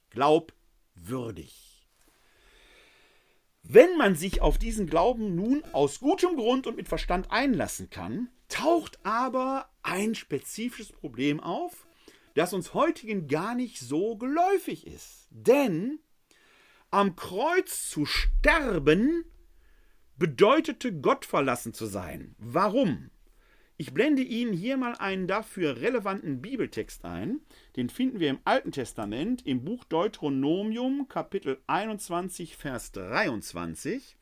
Speaker 1: Glaubwürdig. Wenn man sich auf diesen Glauben nun aus gutem Grund und mit Verstand einlassen kann, taucht aber ein spezifisches Problem auf, das uns heutigen gar nicht so geläufig ist. Denn am Kreuz zu sterben bedeutete Gott verlassen zu sein. Warum? Ich blende Ihnen hier mal einen dafür relevanten Bibeltext ein. Den finden wir im Alten Testament im Buch Deuteronomium Kapitel 21 Vers 23.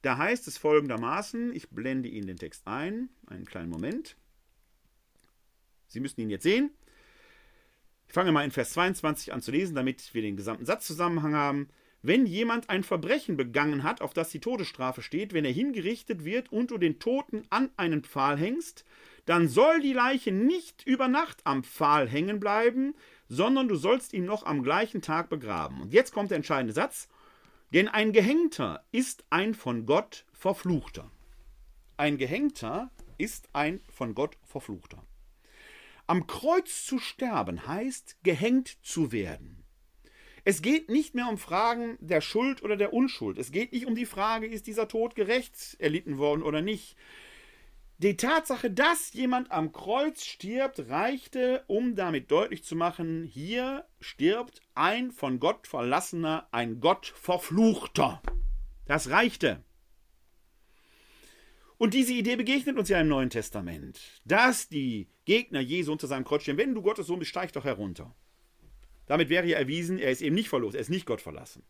Speaker 1: Da heißt es folgendermaßen, ich blende Ihnen den Text ein, einen kleinen Moment. Sie müssen ihn jetzt sehen. fange mal in Vers 22 an zu lesen, damit wir den gesamten Satzzusammenhang haben. Wenn jemand ein Verbrechen begangen hat, auf das die Todesstrafe steht, wenn er hingerichtet wird und du den Toten an einen Pfahl hängst, dann soll die Leiche nicht über Nacht am Pfahl hängen bleiben, sondern du sollst ihn noch am gleichen Tag begraben. Und jetzt kommt der entscheidende Satz. Denn ein Gehängter ist ein von Gott verfluchter. Ein Gehängter ist ein von Gott verfluchter. Am Kreuz zu sterben heißt gehängt zu werden. Es geht nicht mehr um Fragen der Schuld oder der Unschuld. Es geht nicht um die Frage, ist dieser Tod gerecht erlitten worden oder nicht. Die Tatsache, dass jemand am Kreuz stirbt, reichte, um damit deutlich zu machen, hier stirbt ein von Gott verlassener, ein Gott verfluchter. Das reichte. Und diese Idee begegnet uns ja im Neuen Testament, dass die Gegner Jesu unter seinem Kreuz stehen. Wenn du Gottes Sohn bist, steig doch herunter. Damit wäre ja erwiesen, er ist eben nicht verloren, er ist nicht Gott verlassen.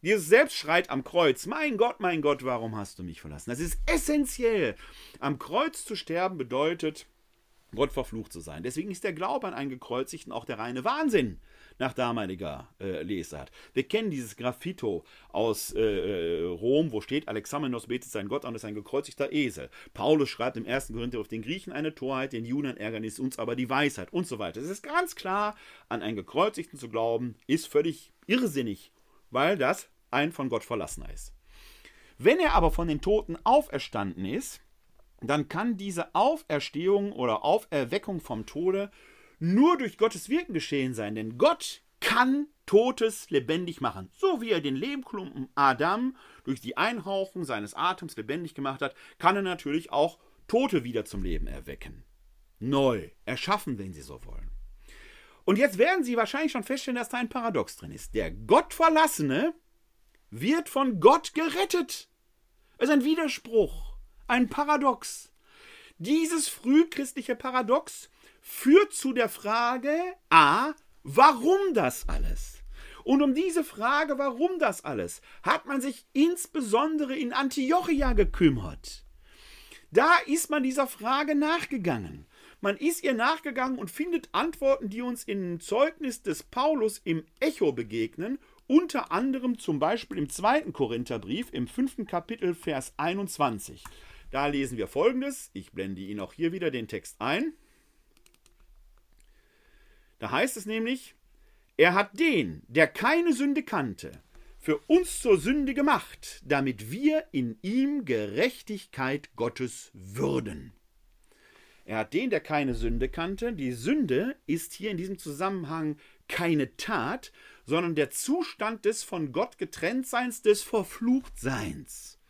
Speaker 1: Jesus selbst schreit am Kreuz, mein Gott, mein Gott, warum hast du mich verlassen? Das ist essentiell. Am Kreuz zu sterben bedeutet, Gott verflucht zu sein. Deswegen ist der Glaube an einen Gekreuzigten auch der reine Wahnsinn nach damaliger äh, Lesart. Wir kennen dieses Graffito aus äh, äh, Rom, wo steht, Alexamenos betet sein Gott an, ist ein gekreuzigter Esel. Paulus schreibt im 1. Korinther auf den Griechen eine Torheit, den Juden ein Ärgernis, uns aber die Weisheit und so weiter. Es ist ganz klar, an einen Gekreuzigten zu glauben, ist völlig irrsinnig, weil das ein von Gott verlassener ist. Wenn er aber von den Toten auferstanden ist, dann kann diese Auferstehung oder Auferweckung vom Tode nur durch Gottes Wirken geschehen sein, denn Gott kann Totes lebendig machen. So wie er den Lehmklumpen Adam durch die Einhauchung seines Atems lebendig gemacht hat, kann er natürlich auch Tote wieder zum Leben erwecken. Neu, erschaffen, wenn Sie so wollen. Und jetzt werden Sie wahrscheinlich schon feststellen, dass da ein Paradox drin ist. Der Gottverlassene wird von Gott gerettet. Es ist ein Widerspruch, ein Paradox. Dieses frühchristliche Paradox führt zu der Frage A, warum das alles? Und um diese Frage, warum das alles, hat man sich insbesondere in Antiochia gekümmert. Da ist man dieser Frage nachgegangen. Man ist ihr nachgegangen und findet Antworten, die uns im Zeugnis des Paulus im Echo begegnen, unter anderem zum Beispiel im zweiten Korintherbrief im fünften Kapitel Vers 21. Da lesen wir folgendes, ich blende Ihnen auch hier wieder den Text ein. Da heißt es nämlich, er hat den, der keine Sünde kannte, für uns zur Sünde gemacht, damit wir in ihm Gerechtigkeit Gottes würden. Er hat den, der keine Sünde kannte. Die Sünde ist hier in diesem Zusammenhang keine Tat, sondern der Zustand des von Gott getrenntseins, des Verfluchtseins.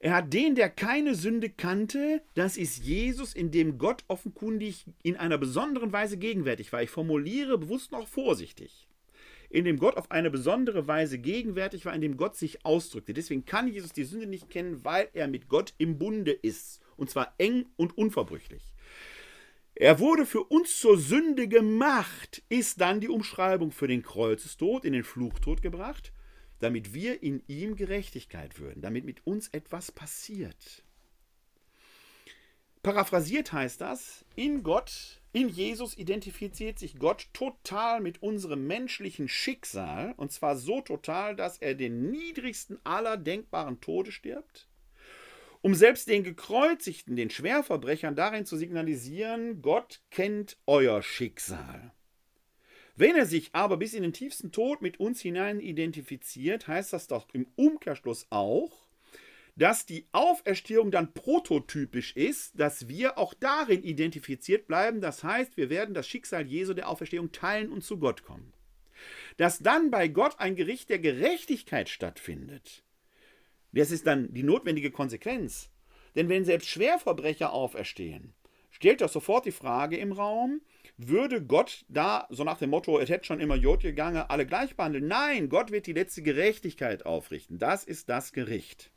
Speaker 1: Er hat den, der keine Sünde kannte, das ist Jesus, in dem Gott offenkundig in einer besonderen Weise gegenwärtig war. Ich formuliere bewusst noch vorsichtig. In dem Gott auf eine besondere Weise gegenwärtig war, in dem Gott sich ausdrückte. Deswegen kann Jesus die Sünde nicht kennen, weil er mit Gott im Bunde ist. Und zwar eng und unverbrüchlich. Er wurde für uns zur Sünde gemacht, ist dann die Umschreibung für den Kreuzestod, in den Fluchtod gebracht damit wir in ihm Gerechtigkeit würden, damit mit uns etwas passiert. Paraphrasiert heißt das, in Gott, in Jesus identifiziert sich Gott total mit unserem menschlichen Schicksal, und zwar so total, dass er den niedrigsten aller denkbaren Tode stirbt, um selbst den Gekreuzigten, den Schwerverbrechern darin zu signalisieren, Gott kennt euer Schicksal. Wenn er sich aber bis in den tiefsten Tod mit uns hinein identifiziert, heißt das doch im Umkehrschluss auch, dass die Auferstehung dann prototypisch ist, dass wir auch darin identifiziert bleiben. Das heißt, wir werden das Schicksal Jesu der Auferstehung teilen und zu Gott kommen. Dass dann bei Gott ein Gericht der Gerechtigkeit stattfindet, das ist dann die notwendige Konsequenz. Denn wenn selbst Schwerverbrecher auferstehen, stellt das sofort die Frage im Raum, würde Gott da, so nach dem Motto, es hätte schon immer Jod gegangen, alle gleich behandeln? Nein, Gott wird die letzte Gerechtigkeit aufrichten. Das ist das Gericht.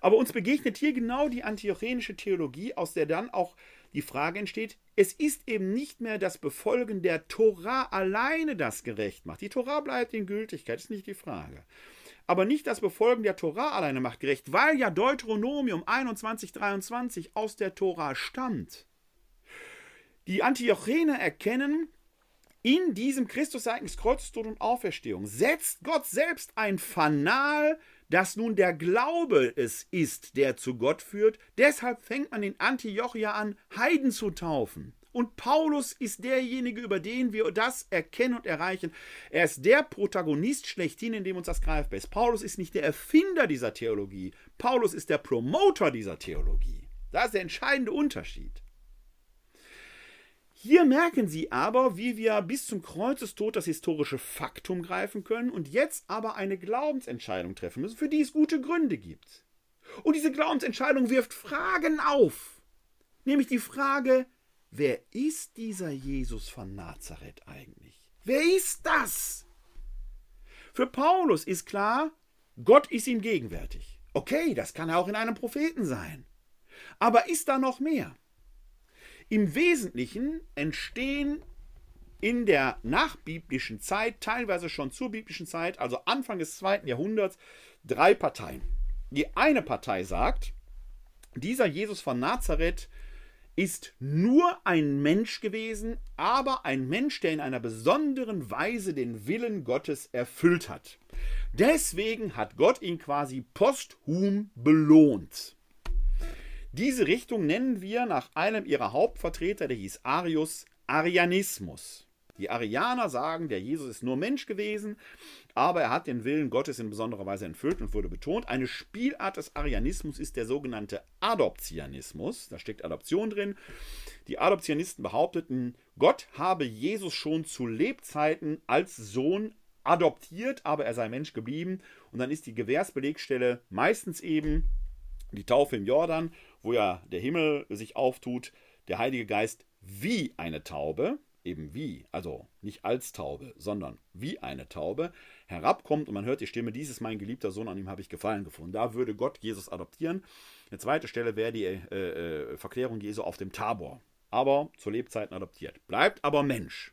Speaker 1: Aber uns begegnet hier genau die antiochenische Theologie, aus der dann auch die Frage entsteht, es ist eben nicht mehr das Befolgen der Tora alleine, das gerecht macht. Die Tora bleibt in Gültigkeit, ist nicht die Frage. Aber nicht das Befolgen der Tora alleine macht gerecht, weil ja Deuteronomium 21, 23 aus der Tora stammt. Die Antiochener erkennen, In diesem Christusereignis Kreuzestod und Auferstehung setzt Gott selbst ein Fanal, dass nun der Glaube es ist, der zu Gott führt. Deshalb fängt man in Antiochia an, Heiden zu taufen. Und Paulus ist derjenige, über den wir das erkennen und erreichen. Er ist der Protagonist schlechthin, in dem uns das greifbar ist. Paulus ist nicht der Erfinder dieser Theologie. Paulus ist der Promoter dieser Theologie. Das ist der entscheidende Unterschied. Hier merken Sie aber, wie wir bis zum Kreuzestod das historische Faktum greifen können und jetzt aber eine Glaubensentscheidung treffen müssen, für die es gute Gründe gibt. Und diese Glaubensentscheidung wirft Fragen auf. Nämlich die Frage, wer ist dieser Jesus von Nazareth eigentlich? Wer ist das? Für Paulus ist klar, Gott ist ihm gegenwärtig. Okay, das kann auch in einem Propheten sein. Aber ist da noch mehr? Im Wesentlichen entstehen in der nachbiblischen Zeit, teilweise schon zur biblischen Zeit, also Anfang des zweiten Jahrhunderts, drei Parteien. Die eine Partei sagt, dieser Jesus von Nazareth ist nur ein Mensch gewesen, aber ein Mensch, der in einer besonderen Weise den Willen Gottes erfüllt hat. Deswegen hat Gott ihn quasi posthum belohnt. Diese Richtung nennen wir nach einem ihrer Hauptvertreter, der hieß Arius, Arianismus. Die Arianer sagen, der Jesus ist nur Mensch gewesen, aber er hat den Willen Gottes in besonderer Weise erfüllt und wurde betont. Eine Spielart des Arianismus ist der sogenannte Adoptionismus. Da steckt Adoption drin. Die Adoptionisten behaupteten, Gott habe Jesus schon zu Lebzeiten als Sohn adoptiert, aber er sei Mensch geblieben. Und dann ist die Gewährsbelegstelle meistens eben die Taufe im Jordan, wo ja der Himmel sich auftut, der Heilige Geist wie eine Taube eben wie, also nicht als Taube, sondern wie eine Taube, herabkommt und man hört die Stimme, dies ist mein geliebter Sohn, an ihm habe ich Gefallen gefunden. Da würde Gott Jesus adoptieren. Eine zweite Stelle wäre die äh, äh, Verklärung Jesu auf dem Tabor, aber zu Lebzeiten adoptiert. Bleibt aber Mensch.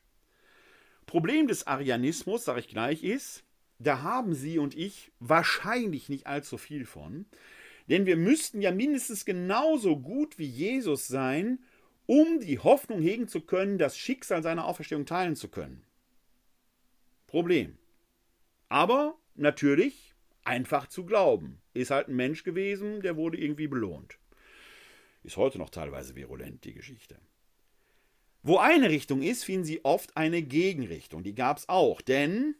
Speaker 1: Problem des Arianismus, sage ich gleich, ist, da haben Sie und ich wahrscheinlich nicht allzu viel von, denn wir müssten ja mindestens genauso gut wie Jesus sein, um die Hoffnung hegen zu können, das Schicksal seiner Auferstehung teilen zu können. Problem. Aber natürlich einfach zu glauben. Ist halt ein Mensch gewesen, der wurde irgendwie belohnt. Ist heute noch teilweise virulent, die Geschichte. Wo eine Richtung ist, finden Sie oft eine Gegenrichtung. Die gab es auch. Denn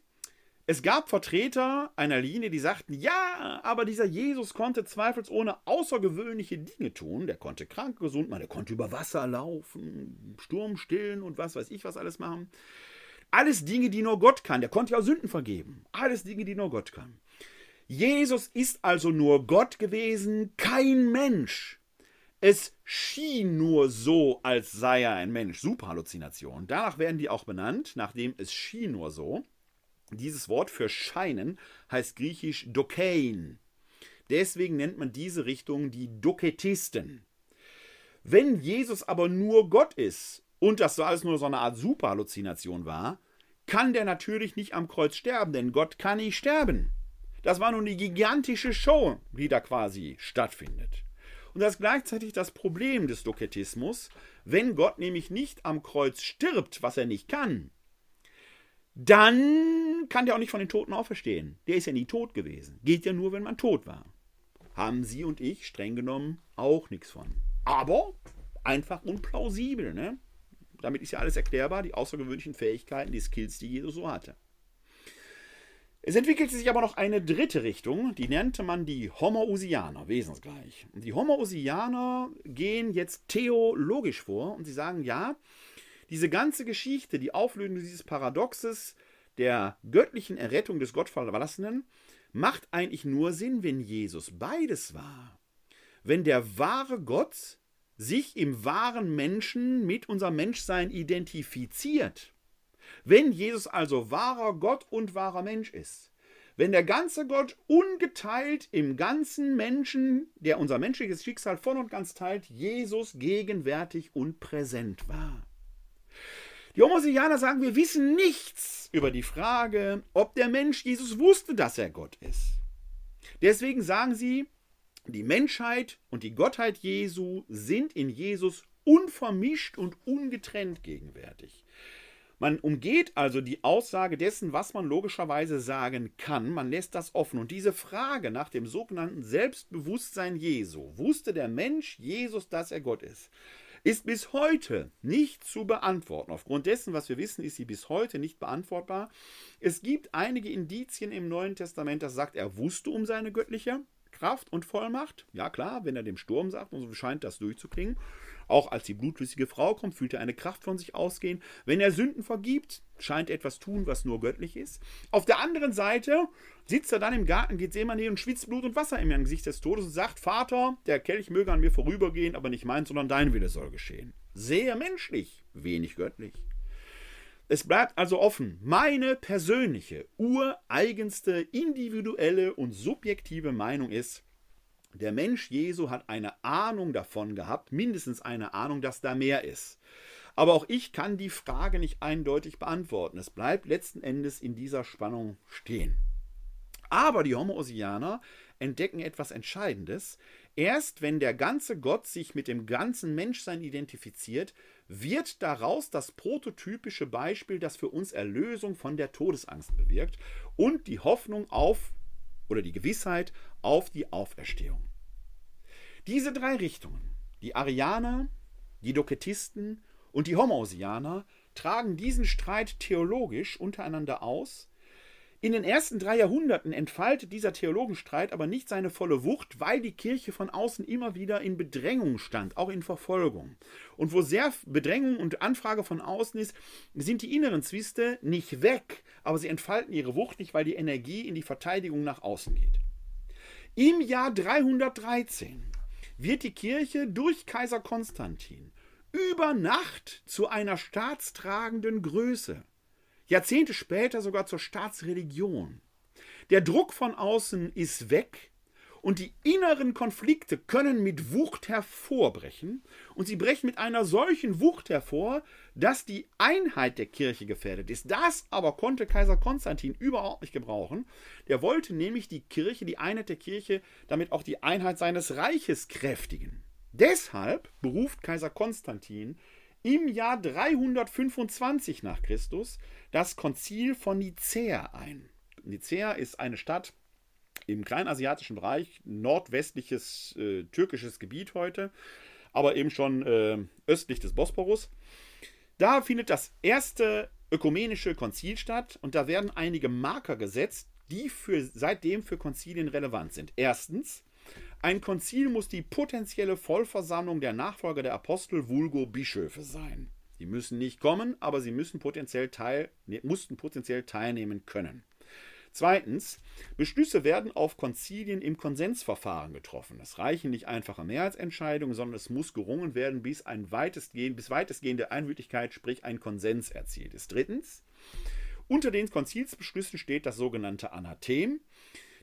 Speaker 1: es gab Vertreter einer Linie, die sagten, ja, aber dieser Jesus konnte zweifelsohne außergewöhnliche Dinge tun. Der konnte krank gesund machen, der konnte über Wasser laufen, Sturm stillen und was weiß ich was alles machen. Alles Dinge, die nur Gott kann. Der konnte ja Sünden vergeben. Alles Dinge, die nur Gott kann. Jesus ist also nur Gott gewesen, kein Mensch. Es schien nur so, als sei er ein Mensch. Super Halluzination. Danach werden die auch benannt, nachdem es schien nur so. Dieses Wort für scheinen heißt griechisch dokein. Deswegen nennt man diese Richtung die Doketisten. Wenn Jesus aber nur Gott ist und das alles nur so eine Art Superhalluzination war, kann der natürlich nicht am Kreuz sterben, denn Gott kann nicht sterben. Das war nun die gigantische Show, die da quasi stattfindet. Und das ist gleichzeitig das Problem des Doketismus, wenn Gott nämlich nicht am Kreuz stirbt, was er nicht kann, dann kann der auch nicht von den Toten auferstehen. Der ist ja nie tot gewesen. Geht ja nur, wenn man tot war. Haben Sie und ich streng genommen auch nichts von. Aber einfach unplausibel, ne? Damit ist ja alles erklärbar, die außergewöhnlichen Fähigkeiten, die Skills, die Jesus so hatte. Es entwickelte sich aber noch eine dritte Richtung, die nannte man die Homoousianer, wesensgleich. Und die Homoousianer gehen jetzt theologisch vor und sie sagen, ja, diese ganze Geschichte, die Auflösung dieses Paradoxes der göttlichen Errettung des Gottverlassenen, macht eigentlich nur Sinn, wenn Jesus beides war. Wenn der wahre Gott sich im wahren Menschen mit unserem Menschsein identifiziert. Wenn Jesus also wahrer Gott und wahrer Mensch ist. Wenn der ganze Gott ungeteilt im ganzen Menschen, der unser menschliches Schicksal voll und ganz teilt, Jesus gegenwärtig und präsent war. Die Homosianer sagen, wir wissen nichts über die Frage, ob der Mensch Jesus wusste, dass er Gott ist. Deswegen sagen sie, die Menschheit und die Gottheit Jesu sind in Jesus unvermischt und ungetrennt gegenwärtig. Man umgeht also die Aussage dessen, was man logischerweise sagen kann. Man lässt das offen. Und diese Frage nach dem sogenannten Selbstbewusstsein Jesu, wusste der Mensch Jesus, dass er Gott ist, ist bis heute nicht zu beantworten. Aufgrund dessen, was wir wissen, ist sie bis heute nicht beantwortbar. Es gibt einige Indizien im Neuen Testament, das sagt, er wusste um seine göttliche Kraft und Vollmacht. Ja klar, wenn er dem Sturm sagt, und so scheint das durchzuklingen. Auch als die blutflüssige Frau kommt, fühlt er eine Kraft von sich ausgehen. Wenn er Sünden vergibt, scheint er etwas tun, was nur göttlich ist. Auf der anderen Seite sitzt er dann im Garten Gethsemane und schwitzt Blut und Wasser im Angesicht des Todes und sagt, Vater, der Kelch möge an mir vorübergehen, aber nicht mein, sondern dein Wille soll geschehen. Sehr menschlich, wenig göttlich. Es bleibt also offen, meine persönliche, ureigenste, individuelle und subjektive Meinung ist, der Mensch Jesu hat eine Ahnung davon gehabt, mindestens eine Ahnung, dass da mehr ist. Aber auch ich kann die Frage nicht eindeutig beantworten. Es bleibt letzten Endes in dieser Spannung stehen. Aber die Homoousianer entdecken etwas Entscheidendes. Erst wenn der ganze Gott sich mit dem ganzen Menschsein identifiziert, wird daraus das prototypische Beispiel, das für uns Erlösung von der Todesangst bewirkt und die Hoffnung auf oder die Gewissheit auf die Auferstehung. Diese drei Richtungen, die Arianer, die Doketisten und die Homoousianer, tragen diesen Streit theologisch untereinander aus. In den ersten drei Jahrhunderten entfaltet dieser Theologenstreit aber nicht seine volle Wucht, weil die Kirche von außen immer wieder in Bedrängung stand, auch in Verfolgung. Und wo sehr Bedrängung und Anfrage von außen ist, sind die inneren Zwiste nicht weg, aber sie entfalten ihre Wucht nicht, weil die Energie in die Verteidigung nach außen geht. Im Jahr 313 wird die Kirche durch Kaiser Konstantin über Nacht zu einer staatstragenden Größe, Jahrzehnte später sogar zur Staatsreligion. Der Druck von außen ist weg und die inneren Konflikte können mit Wucht hervorbrechen und sie brechen mit einer solchen Wucht hervor, dass die Einheit der Kirche gefährdet ist. Das aber konnte Kaiser Konstantin überhaupt nicht gebrauchen. Der wollte nämlich die Kirche, die Einheit der Kirche, damit auch die Einheit seines Reiches kräftigen. Deshalb beruft Kaiser Konstantin im Jahr 325 nach Christus das Konzil von Nicäa ein. Nicäa ist eine Stadt im kleinasiatischen Bereich, nordwestliches äh, türkisches Gebiet heute, aber eben schon äh, östlich des Bosporus. Da findet das erste ökumenische Konzil statt und da werden einige Marker gesetzt, die für, seitdem für Konzilien relevant sind. Erstens, ein Konzil muss die potenzielle Vollversammlung der Nachfolger der Apostel vulgo Bischöfe sein. Die müssen nicht kommen, aber sie müssen potenziell teil, ne, mussten potenziell teilnehmen können. Zweitens, Beschlüsse werden auf Konzilien im Konsensverfahren getroffen. Es reichen nicht einfache Mehrheitsentscheidungen, sondern es muss gerungen werden, bis, ein weitestgehend, bis weitestgehende Einmütigkeit, sprich ein Konsens erzielt ist. Drittens, unter den Konzilsbeschlüssen steht das sogenannte Anathem.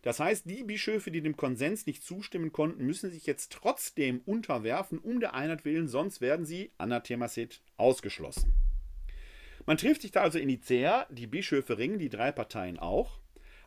Speaker 1: Das heißt, die Bischöfe, die dem Konsens nicht zustimmen konnten, müssen sich jetzt trotzdem unterwerfen, um der Einheit willen, sonst werden sie, Anathemasit, ausgeschlossen. Man trifft sich da also in Nicea, die Bischöfe ringen, die drei Parteien auch.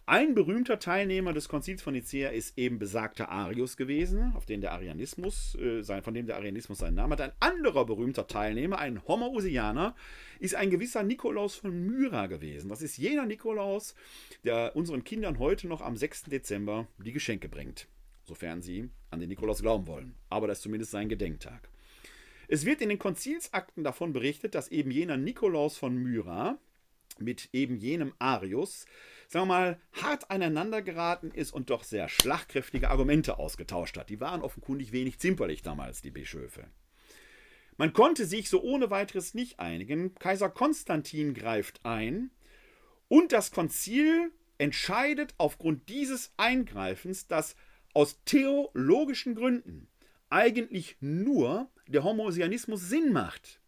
Speaker 1: Ein berühmter Teilnehmer des Konzils von Nicea ist eben besagter Arius gewesen, auf den der Arianismus, äh, von dem der Arianismus seinen Namen hat. Ein anderer berühmter Teilnehmer, ein Homoousianer, ist ein gewisser Nikolaus von Myra gewesen. Das ist jener Nikolaus, der unseren Kindern heute noch am 6. Dezember die Geschenke bringt, sofern sie an den Nikolaus glauben wollen. Aber das ist zumindest sein Gedenktag. Es wird in den Konzilsakten davon berichtet, dass eben jener Nikolaus von Myra mit eben jenem Arius sagen wir mal, hart aneinander geraten ist und doch sehr schlagkräftige Argumente ausgetauscht hat. Die waren offenkundig wenig zimperlich damals, die Bischöfe. Man konnte sich so ohne weiteres nicht einigen. Kaiser Konstantin greift ein und das Konzil entscheidet aufgrund dieses Eingreifens, dass aus theologischen Gründen eigentlich nur der Homosianismus Sinn macht.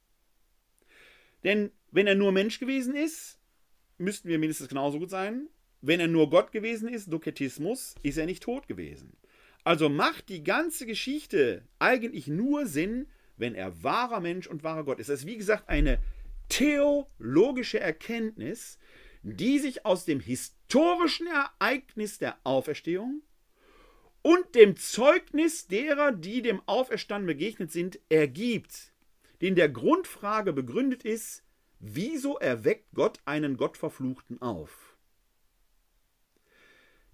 Speaker 1: Denn wenn er nur Mensch gewesen ist, müssten wir mindestens genauso gut sein. Wenn er nur Gott gewesen ist, Doketismus, ist er nicht tot gewesen. Also macht die ganze Geschichte eigentlich nur Sinn, wenn er wahrer Mensch und wahrer Gott ist. Das ist wie gesagt eine theologische Erkenntnis, die sich aus dem historischen Ereignis der Auferstehung und dem Zeugnis derer, die dem Auferstanden begegnet sind, ergibt, den der Grundfrage begründet ist, Wieso erweckt Gott einen Gottverfluchten auf?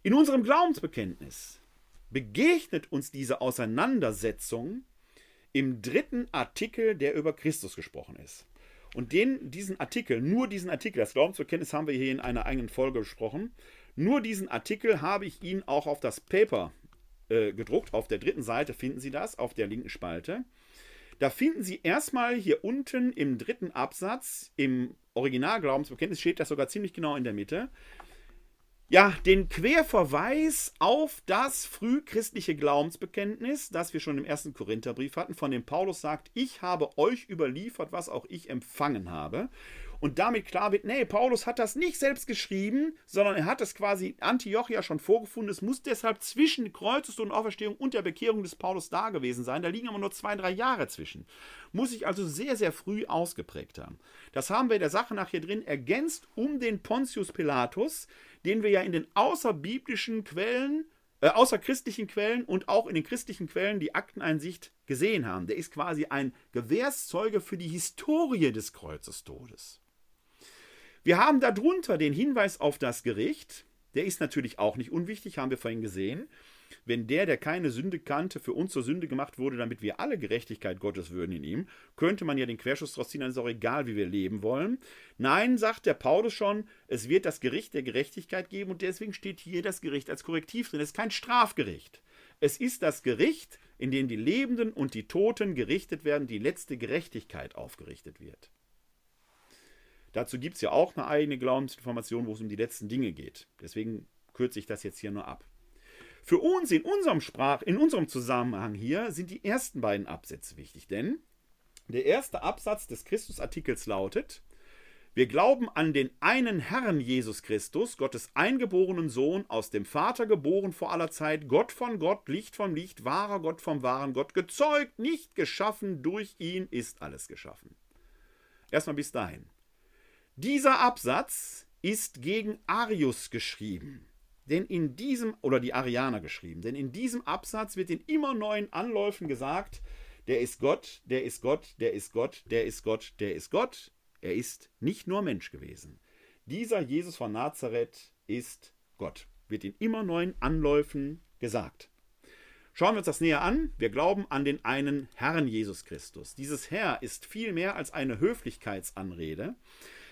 Speaker 1: In unserem Glaubensbekenntnis begegnet uns diese Auseinandersetzung im dritten Artikel, der über Christus gesprochen ist. Und den, diesen Artikel, nur diesen Artikel, das Glaubensbekenntnis haben wir hier in einer eigenen Folge besprochen, nur diesen Artikel habe ich Ihnen auch auf das Paper äh, gedruckt. Auf der dritten Seite finden Sie das, auf der linken Spalte. Da finden Sie erstmal hier unten im dritten Absatz, im Originalglaubensbekenntnis steht das sogar ziemlich genau in der Mitte, ja, den Querverweis auf das frühchristliche Glaubensbekenntnis, das wir schon im ersten Korintherbrief hatten, von dem Paulus sagt, ich habe euch überliefert, was auch ich empfangen habe. Und damit klar wird, nee, Paulus hat das nicht selbst geschrieben, sondern er hat es quasi Antiochia schon vorgefunden. Es muss deshalb zwischen Kreuzestod und Auferstehung und der Bekehrung des Paulus da gewesen sein. Da liegen aber nur zwei, drei Jahre zwischen. Muss sich also sehr, sehr früh ausgeprägt haben. Das haben wir der Sache nach hier drin ergänzt um den Pontius Pilatus, den wir ja in den außerbiblischen Quellen äh, außerchristlichen Quellen und auch in den christlichen Quellen die Akteneinsicht gesehen haben. Der ist quasi ein Gewährszeuge für die Historie des Kreuzestodes. Wir haben darunter den Hinweis auf das Gericht. Der ist natürlich auch nicht unwichtig, haben wir vorhin gesehen. Wenn der, der keine Sünde kannte, für uns zur Sünde gemacht wurde, damit wir alle Gerechtigkeit Gottes würden in ihm, könnte man ja den Querschluss daraus ziehen, dann ist auch egal, wie wir leben wollen. Nein, sagt der Paulus schon, es wird das Gericht der Gerechtigkeit geben und deswegen steht hier das Gericht als Korrektiv drin. Es ist kein Strafgericht. Es ist das Gericht, in dem die Lebenden und die Toten gerichtet werden, die letzte Gerechtigkeit aufgerichtet wird. Dazu gibt es ja auch eine eigene Glaubensinformation, wo es um die letzten Dinge geht. Deswegen kürze ich das jetzt hier nur ab. Für uns in unserem Sprach, in unserem Zusammenhang hier sind die ersten beiden Absätze wichtig, denn der erste Absatz des Christusartikels lautet: Wir glauben an den einen Herrn Jesus Christus, Gottes eingeborenen Sohn, aus dem Vater geboren vor aller Zeit, Gott von Gott, Licht vom Licht, wahrer Gott vom wahren Gott, gezeugt, nicht geschaffen, durch ihn ist alles geschaffen. Erstmal bis dahin. Dieser Absatz ist gegen Arius geschrieben. Denn in diesem, oder die Arianer geschrieben, denn in diesem Absatz wird in immer neuen Anläufen gesagt, der ist Gott, der ist Gott, der ist Gott, der ist Gott, der ist Gott. Er ist nicht nur Mensch gewesen. Dieser Jesus von Nazareth ist Gott. Wird in immer neuen Anläufen gesagt. Schauen wir uns das näher an. Wir glauben an den einen Herrn Jesus Christus. Dieses Herr ist viel mehr als eine Höflichkeitsanrede.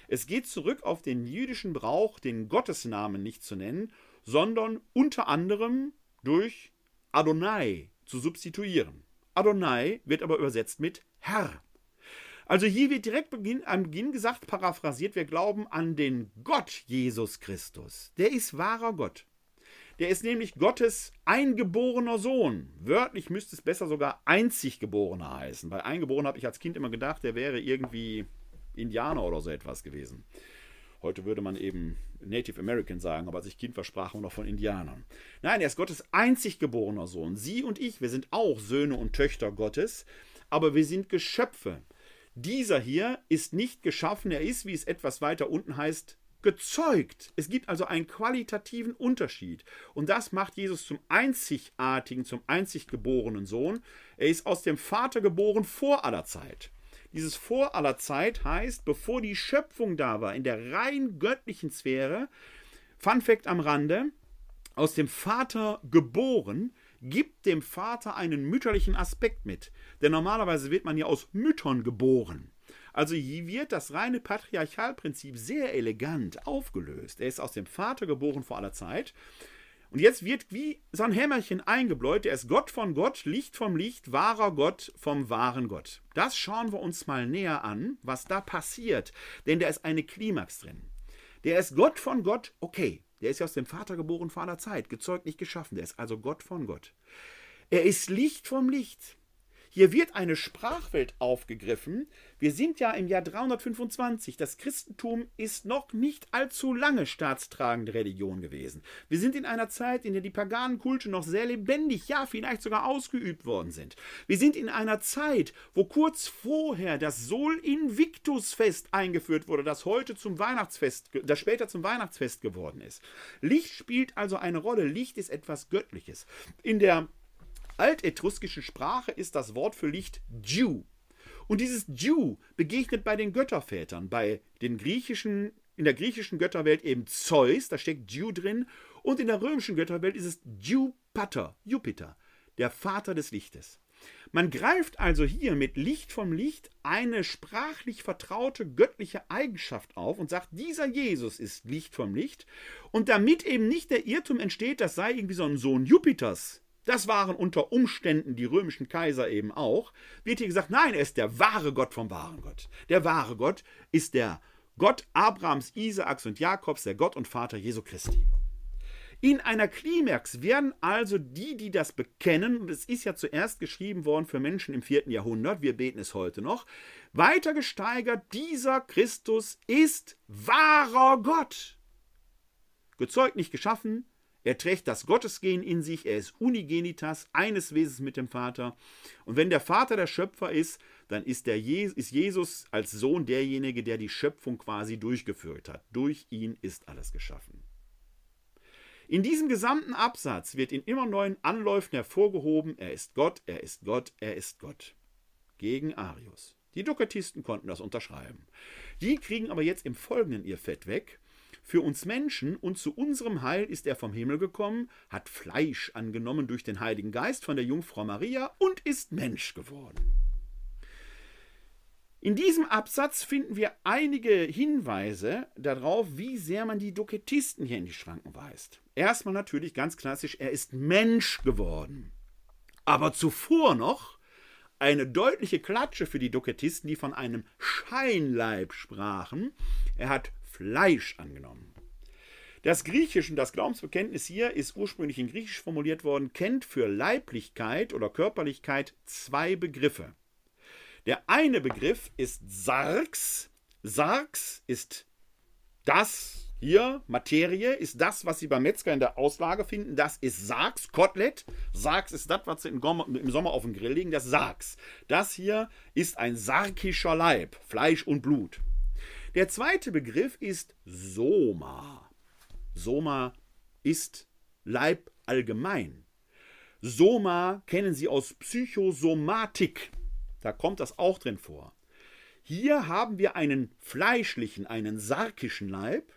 Speaker 1: Es geht zurück auf den jüdischen Brauch, den Gottesnamen nicht zu nennen, sondern unter anderem durch Adonai zu substituieren. Adonai wird aber übersetzt mit Herr. Also hier wird direkt am Beginn gesagt, paraphrasiert, wir glauben an den Gott Jesus Christus. Der ist wahrer Gott. Der ist nämlich Gottes eingeborener Sohn. Wörtlich müsste es besser sogar einzig geborener heißen. Bei eingeboren habe ich als Kind immer gedacht, der wäre irgendwie Indianer oder so etwas gewesen. Heute würde man eben Native American sagen, aber als ich Kind war, sprach man noch von Indianern. Nein, er ist Gottes einzig geborener Sohn. Sie und ich, wir sind auch Söhne und Töchter Gottes, aber wir sind Geschöpfe. Dieser hier ist nicht geschaffen, er ist, wie es etwas weiter unten heißt, gezeugt. Es gibt also einen qualitativen Unterschied. Und das macht Jesus zum einzigartigen, zum einzig geborenen Sohn. Er ist aus dem Vater geboren vor aller Zeit. Dieses vor aller Zeit heißt, bevor die Schöpfung da war, in der rein göttlichen Sphäre, Fun Fact am Rande, aus dem Vater geboren, gibt dem Vater einen mütterlichen Aspekt mit. Denn normalerweise wird man ja aus Müttern geboren. Also hier wird das reine Patriarchalprinzip sehr elegant aufgelöst. Er ist aus dem Vater geboren vor aller Zeit und jetzt wird wie so ein Hämmerchen eingebläut, er ist Gott von Gott, Licht vom Licht, wahrer Gott vom wahren Gott. Das schauen wir uns mal näher an, was da passiert. Denn da ist eine Klimax drin. Der ist Gott von Gott, okay. Der ist ja aus dem Vater geboren vor aller Zeit, gezeugt, nicht geschaffen. Der ist also Gott von Gott. Er ist Licht vom Licht. Hier wird eine Sprachwelt aufgegriffen. Wir sind ja im Jahr 325. Das Christentum ist noch nicht allzu lange staatstragende Religion gewesen. Wir sind in einer Zeit, in der die paganen Kulte noch sehr lebendig, ja, vielleicht sogar ausgeübt worden sind. Wir sind in einer Zeit, wo kurz vorher das Sol Invictus Fest eingeführt wurde, das heute zum Weihnachtsfest, das später zum Weihnachtsfest geworden ist. Licht spielt also eine Rolle. Licht ist etwas Göttliches. In der altetruskischen Sprache ist das Wort für Licht Dew. Und dieses Jew begegnet bei den Göttervätern, bei den griechischen, in der griechischen Götterwelt eben Zeus, da steckt Jew drin, und in der römischen Götterwelt ist es Jupiter, Jupiter, der Vater des Lichtes. Man greift also hier mit Licht vom Licht eine sprachlich vertraute göttliche Eigenschaft auf und sagt, dieser Jesus ist Licht vom Licht. Und damit eben nicht der Irrtum entsteht, das sei irgendwie so ein Sohn Jupiters, das waren unter Umständen die römischen Kaiser eben auch, wird hier gesagt, nein, er ist der wahre Gott vom wahren Gott. Der wahre Gott ist der Gott Abrahams, Isaaks und Jakobs, der Gott und Vater Jesu Christi. In einer Klimax werden also die, die das bekennen, und es ist ja zuerst geschrieben worden für Menschen im vierten Jahrhundert, wir beten es heute noch, weiter gesteigert, dieser Christus ist wahrer Gott. Gezeugt, nicht geschaffen, er trägt das Gottesgehen in sich, er ist Unigenitas, eines Wesens mit dem Vater. Und wenn der Vater der Schöpfer ist, dann ist, der Je ist Jesus als Sohn derjenige, der die Schöpfung quasi durchgeführt hat. Durch ihn ist alles geschaffen. In diesem gesamten Absatz wird in immer neuen Anläufen hervorgehoben, er ist Gott, er ist Gott, er ist Gott. Gegen Arius. Die Dokatisten konnten das unterschreiben. Die kriegen aber jetzt im Folgenden ihr Fett weg. Für uns Menschen und zu unserem Heil ist er vom Himmel gekommen, hat Fleisch angenommen durch den Heiligen Geist von der Jungfrau Maria und ist Mensch geworden. In diesem Absatz finden wir einige Hinweise darauf, wie sehr man die Doketisten hier in die Schranken weist. Erstmal natürlich ganz klassisch, er ist Mensch geworden. Aber zuvor noch eine deutliche Klatsche für die Doketisten, die von einem Scheinleib sprachen. Er hat Fleisch angenommen. Das Griechische, das Glaubensbekenntnis hier ist ursprünglich in Griechisch formuliert worden, kennt für Leiblichkeit oder Körperlichkeit zwei Begriffe. Der eine Begriff ist Sarx. Sarx ist das hier, Materie, ist das, was Sie beim Metzger in der Auslage finden. Das ist Sarx, Kotelett. Sarx ist das, was Sie im Sommer auf dem Grill legen, das Sarx. Das hier ist ein sarkischer Leib, Fleisch und Blut. Der zweite Begriff ist Soma. Soma ist Leib allgemein. Soma kennen Sie aus Psychosomatik. Da kommt das auch drin vor. Hier haben wir einen fleischlichen, einen sarkischen Leib.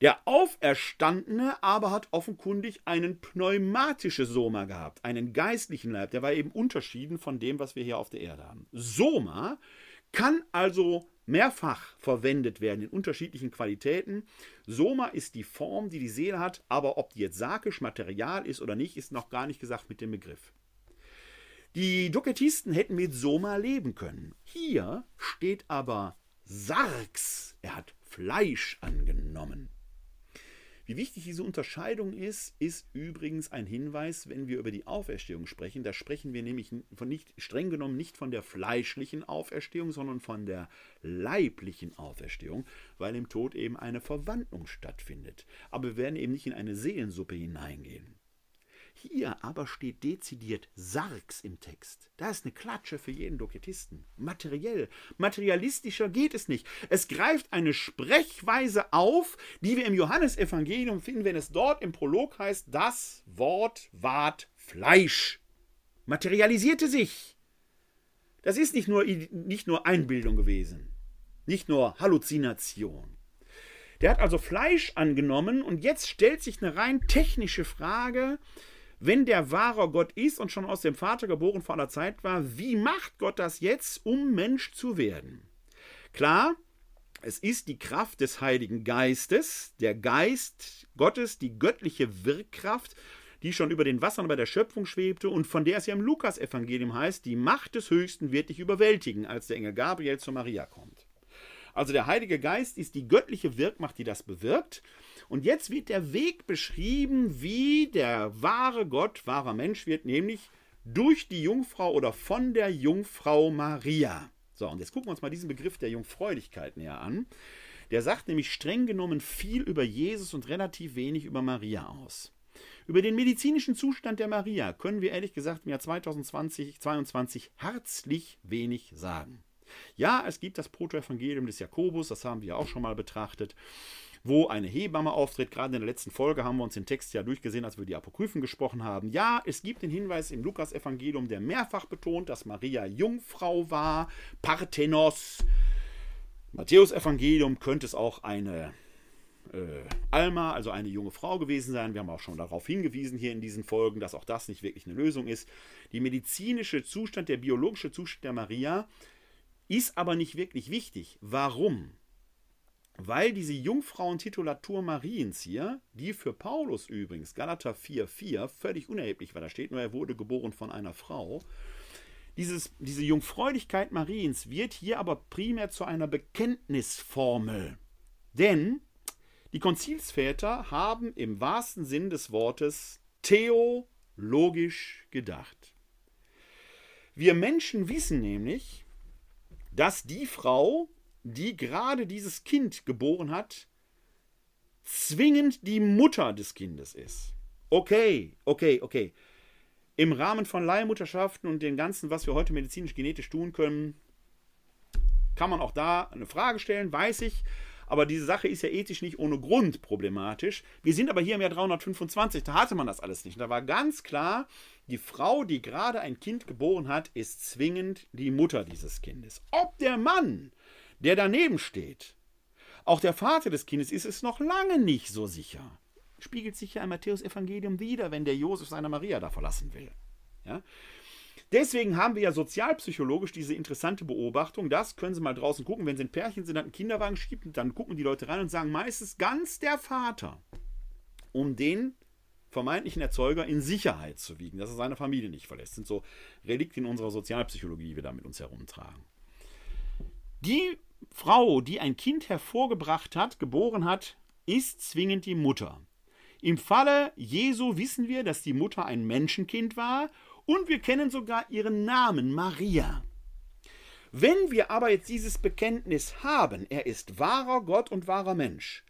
Speaker 1: Der Auferstandene aber hat offenkundig einen pneumatischen Soma gehabt, einen geistlichen Leib. Der war eben unterschieden von dem, was wir hier auf der Erde haben. Soma kann also mehrfach verwendet werden in unterschiedlichen Qualitäten. Soma ist die Form, die die Seele hat, aber ob die jetzt sarkisch Material ist oder nicht, ist noch gar nicht gesagt mit dem Begriff. Die Doketisten hätten mit Soma leben können. Hier steht aber Sarx. Er hat Fleisch angenommen. Wie wichtig diese Unterscheidung ist, ist übrigens ein Hinweis, wenn wir über die Auferstehung sprechen. Da sprechen wir nämlich von nicht, streng genommen nicht von der fleischlichen Auferstehung, sondern von der leiblichen Auferstehung, weil im Tod eben eine Verwandlung stattfindet. Aber wir werden eben nicht in eine Seelensuppe hineingehen. Hier aber steht dezidiert Sargs im Text. Da ist eine Klatsche für jeden Doketisten. Materiell. Materialistischer geht es nicht. Es greift eine Sprechweise auf, die wir im Johannesevangelium finden, wenn es dort im Prolog heißt, das Wort ward Fleisch. Materialisierte sich. Das ist nicht nur, nicht nur Einbildung gewesen. Nicht nur Halluzination. Der hat also Fleisch angenommen und jetzt stellt sich eine rein technische Frage, wenn der wahre Gott ist und schon aus dem Vater geboren vor aller Zeit war, wie macht Gott das jetzt, um Mensch zu werden? Klar, es ist die Kraft des Heiligen Geistes, der Geist Gottes, die göttliche Wirkkraft, die schon über den Wassern bei der Schöpfung schwebte und von der es ja im Lukas-Evangelium heißt, die Macht des Höchsten wird dich überwältigen, als der Engel Gabriel zu Maria kommt. Also der Heilige Geist ist die göttliche Wirkmacht, die das bewirkt. Und jetzt wird der Weg beschrieben, wie der wahre Gott, wahrer Mensch wird, nämlich durch die Jungfrau oder von der Jungfrau Maria. So, und jetzt gucken wir uns mal diesen Begriff der Jungfräulichkeit näher an. Der sagt nämlich streng genommen viel über Jesus und relativ wenig über Maria aus. Über den medizinischen Zustand der Maria können wir ehrlich gesagt im Jahr 2020, 2022 herzlich wenig sagen. Ja, es gibt das Protoevangelium des Jakobus, das haben wir auch schon mal betrachtet. Wo eine Hebamme auftritt. Gerade in der letzten Folge haben wir uns den Text ja durchgesehen, als wir die Apokryphen gesprochen haben. Ja, es gibt den Hinweis im Lukas-Evangelium, der mehrfach betont, dass Maria Jungfrau war, Parthenos. Matthäus-Evangelium könnte es auch eine äh, Alma, also eine junge Frau gewesen sein. Wir haben auch schon darauf hingewiesen hier in diesen Folgen, dass auch das nicht wirklich eine Lösung ist. Die medizinische Zustand, der biologische Zustand der Maria ist aber nicht wirklich wichtig. Warum? Weil diese Jungfrauentitulatur Mariens hier, die für Paulus übrigens, Galater 4,4, völlig unerheblich war, da steht nur, er wurde geboren von einer Frau. Dieses, diese Jungfräulichkeit Mariens wird hier aber primär zu einer Bekenntnisformel. Denn die Konzilsväter haben im wahrsten Sinn des Wortes theologisch gedacht. Wir Menschen wissen nämlich, dass die Frau, die gerade dieses Kind geboren hat, zwingend die Mutter des Kindes ist. Okay, okay, okay. Im Rahmen von Leihmutterschaften und dem Ganzen, was wir heute medizinisch-genetisch tun können, kann man auch da eine Frage stellen, weiß ich. Aber diese Sache ist ja ethisch nicht ohne Grund problematisch. Wir sind aber hier im Jahr 325, da hatte man das alles nicht. Da war ganz klar, die Frau, die gerade ein Kind geboren hat, ist zwingend die Mutter dieses Kindes. Ob der Mann, der daneben steht, auch der Vater des Kindes ist, ist noch lange nicht so sicher. Spiegelt sich ja im Matthäus-Evangelium wieder, wenn der Josef seine Maria da verlassen will. Ja? Deswegen haben wir ja sozialpsychologisch diese interessante Beobachtung, das können Sie mal draußen gucken, wenn Sie ein Pärchen sind, einen Kinderwagen schiebt, dann gucken die Leute rein und sagen meistens ganz der Vater, um den vermeintlichen Erzeuger in Sicherheit zu wiegen, dass er seine Familie nicht verlässt. Das sind so Relikte in unserer Sozialpsychologie, die wir da mit uns herumtragen. Die Frau, die ein Kind hervorgebracht hat, geboren hat, ist zwingend die Mutter. Im Falle Jesu wissen wir, dass die Mutter ein Menschenkind war und wir kennen sogar ihren Namen, Maria. Wenn wir aber jetzt dieses Bekenntnis haben, er ist wahrer Gott und wahrer Mensch,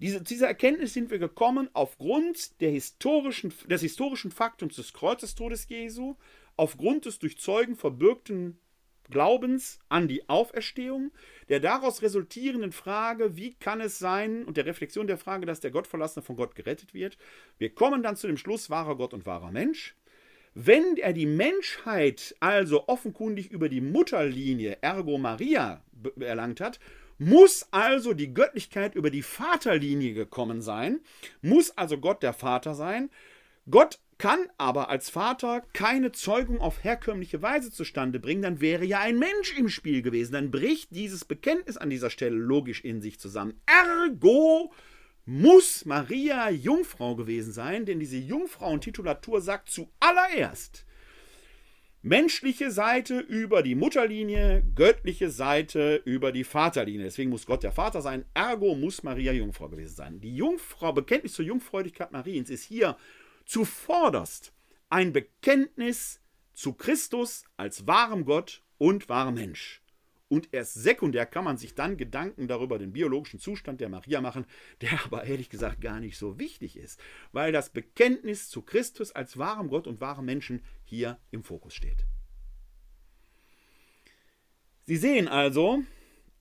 Speaker 1: diese, dieser Erkenntnis sind wir gekommen aufgrund der historischen, des historischen Faktums des Kreuzestodes Jesu, aufgrund des durch Zeugen verbürgten Glaubens an die Auferstehung, der daraus resultierenden Frage, wie kann es sein, und der Reflexion der Frage, dass der Gottverlassene von Gott gerettet wird. Wir kommen dann zu dem Schluss, wahrer Gott und wahrer Mensch. Wenn er die Menschheit also offenkundig über die Mutterlinie, ergo Maria, erlangt hat, muss also die Göttlichkeit über die Vaterlinie gekommen sein, muss also Gott der Vater sein. Gott kann aber als Vater keine Zeugung auf herkömmliche Weise zustande bringen, dann wäre ja ein Mensch im Spiel gewesen. Dann bricht dieses Bekenntnis an dieser Stelle logisch in sich zusammen. Ergo muss Maria Jungfrau gewesen sein, denn diese Jungfrauentitulatur sagt zuallererst menschliche Seite über die Mutterlinie, göttliche Seite über die Vaterlinie. Deswegen muss Gott der Vater sein, ergo muss Maria Jungfrau gewesen sein. Die Jungfrau, Bekenntnis zur Jungfräulichkeit Mariens ist hier zuvorderst ein Bekenntnis zu Christus als wahrem Gott und wahrem Mensch. Und erst sekundär kann man sich dann Gedanken darüber den biologischen Zustand der Maria machen, der aber ehrlich gesagt gar nicht so wichtig ist, weil das Bekenntnis zu Christus als wahrem Gott und wahrem Menschen hier im Fokus steht. Sie sehen also,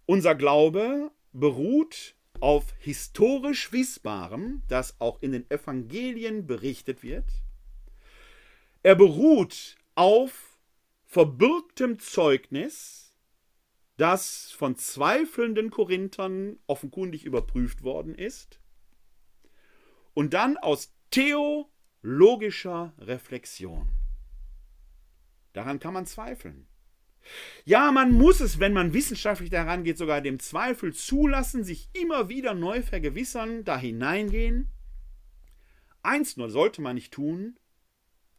Speaker 1: unser Glaube beruht auf historisch Wissbarem, das auch in den Evangelien berichtet wird. Er beruht auf verbürgtem Zeugnis, das von zweifelnden Korinthern offenkundig überprüft worden ist und dann aus theologischer Reflexion. Daran kann man zweifeln. Ja, man muss es, wenn man wissenschaftlich daran geht, sogar dem Zweifel zulassen, sich immer wieder neu vergewissern, da hineingehen. Eins nur sollte man nicht tun,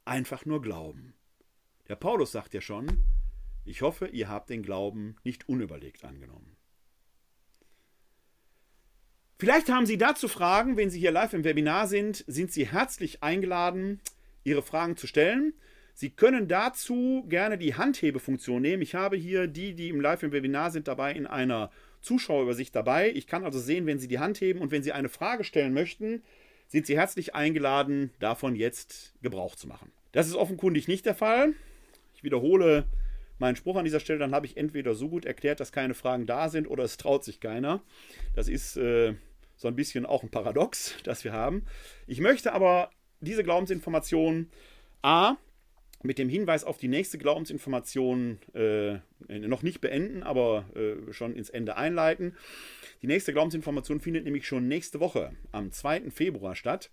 Speaker 1: einfach nur glauben. Der Paulus sagt ja schon, ich hoffe, ihr habt den Glauben nicht unüberlegt angenommen. Vielleicht haben Sie dazu Fragen, wenn Sie hier live im Webinar sind, sind Sie herzlich eingeladen, Ihre Fragen zu stellen. Sie können dazu gerne die Handhebefunktion nehmen. Ich habe hier die, die im Live im Webinar sind, dabei in einer Zuschauerübersicht dabei. Ich kann also sehen, wenn Sie die Hand heben und wenn Sie eine Frage stellen möchten, sind Sie herzlich eingeladen, davon jetzt Gebrauch zu machen. Das ist offenkundig nicht der Fall. Ich wiederhole meinen Spruch an dieser Stelle, dann habe ich entweder so gut erklärt, dass keine Fragen da sind, oder es traut sich keiner. Das ist äh, so ein bisschen auch ein Paradox, das wir haben. Ich möchte aber diese Glaubensinformation A mit dem Hinweis auf die nächste Glaubensinformation äh, noch nicht beenden, aber äh, schon ins Ende einleiten. Die nächste Glaubensinformation findet nämlich schon nächste Woche am 2. Februar statt.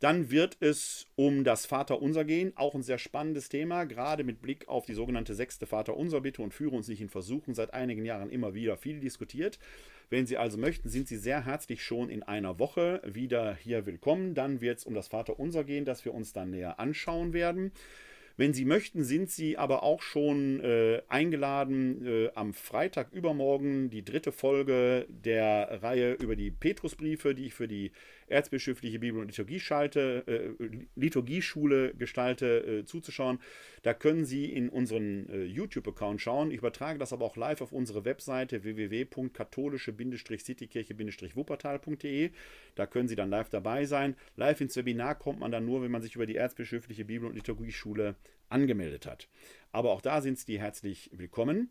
Speaker 1: Dann wird es um das Vaterunser gehen, auch ein sehr spannendes Thema, gerade mit Blick auf die sogenannte sechste Vaterunser Bitte und führe uns nicht in Versuchen, seit einigen Jahren immer wieder viel diskutiert. Wenn Sie also möchten, sind Sie sehr herzlich schon in einer Woche wieder hier willkommen. Dann wird es um das Vaterunser gehen, das wir uns dann näher anschauen werden. Wenn Sie möchten, sind Sie aber auch schon äh, eingeladen, äh, am Freitag übermorgen die dritte Folge der Reihe über die Petrusbriefe, die ich für die Erzbischöfliche Bibel- und Liturgieschalte, äh, Liturgieschule gestalte, äh, zuzuschauen. Da können Sie in unseren äh, YouTube-Account schauen. Ich übertrage das aber auch live auf unsere Webseite www.katholische-citykirche-wuppertal.de. Da können Sie dann live dabei sein. Live ins Webinar kommt man dann nur, wenn man sich über die Erzbischöfliche Bibel- und Liturgieschule angemeldet hat. Aber auch da sind Sie herzlich willkommen.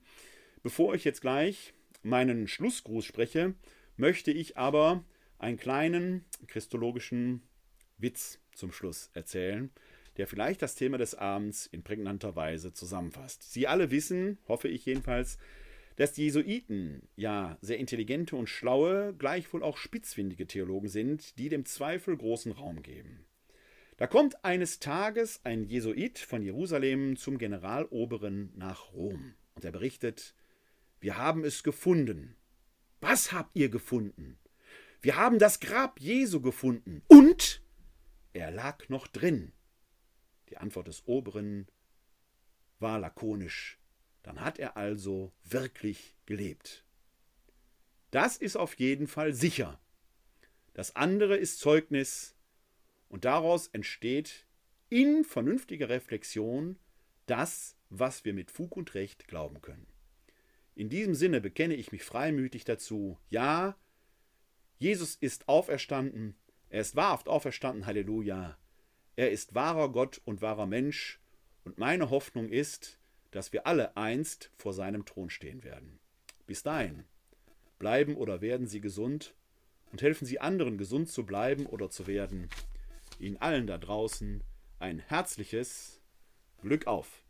Speaker 1: Bevor ich jetzt gleich meinen Schlussgruß spreche, möchte ich aber einen kleinen christologischen Witz zum Schluss erzählen, der vielleicht das Thema des Abends in prägnanter Weise zusammenfasst. Sie alle wissen, hoffe ich jedenfalls, dass die Jesuiten ja sehr intelligente und schlaue, gleichwohl auch spitzfindige Theologen sind, die dem Zweifel großen Raum geben. Da kommt eines Tages ein Jesuit von Jerusalem zum Generaloberen nach Rom und er berichtet, wir haben es gefunden. Was habt ihr gefunden? Wir haben das Grab Jesu gefunden. Und er lag noch drin. Die Antwort des Oberen war lakonisch. Dann hat er also wirklich gelebt. Das ist auf jeden Fall sicher. Das andere ist Zeugnis und daraus entsteht in vernünftiger Reflexion das, was wir mit Fug und Recht glauben können. In diesem Sinne bekenne ich mich freimütig dazu, ja, Jesus ist auferstanden, er ist wahrhaft auferstanden, Halleluja. Er ist wahrer Gott und wahrer Mensch, und meine Hoffnung ist, dass wir alle einst vor seinem Thron stehen werden. Bis dahin, bleiben oder werden Sie gesund und helfen Sie anderen, gesund zu bleiben oder zu werden. Ihnen allen da draußen ein herzliches Glück auf.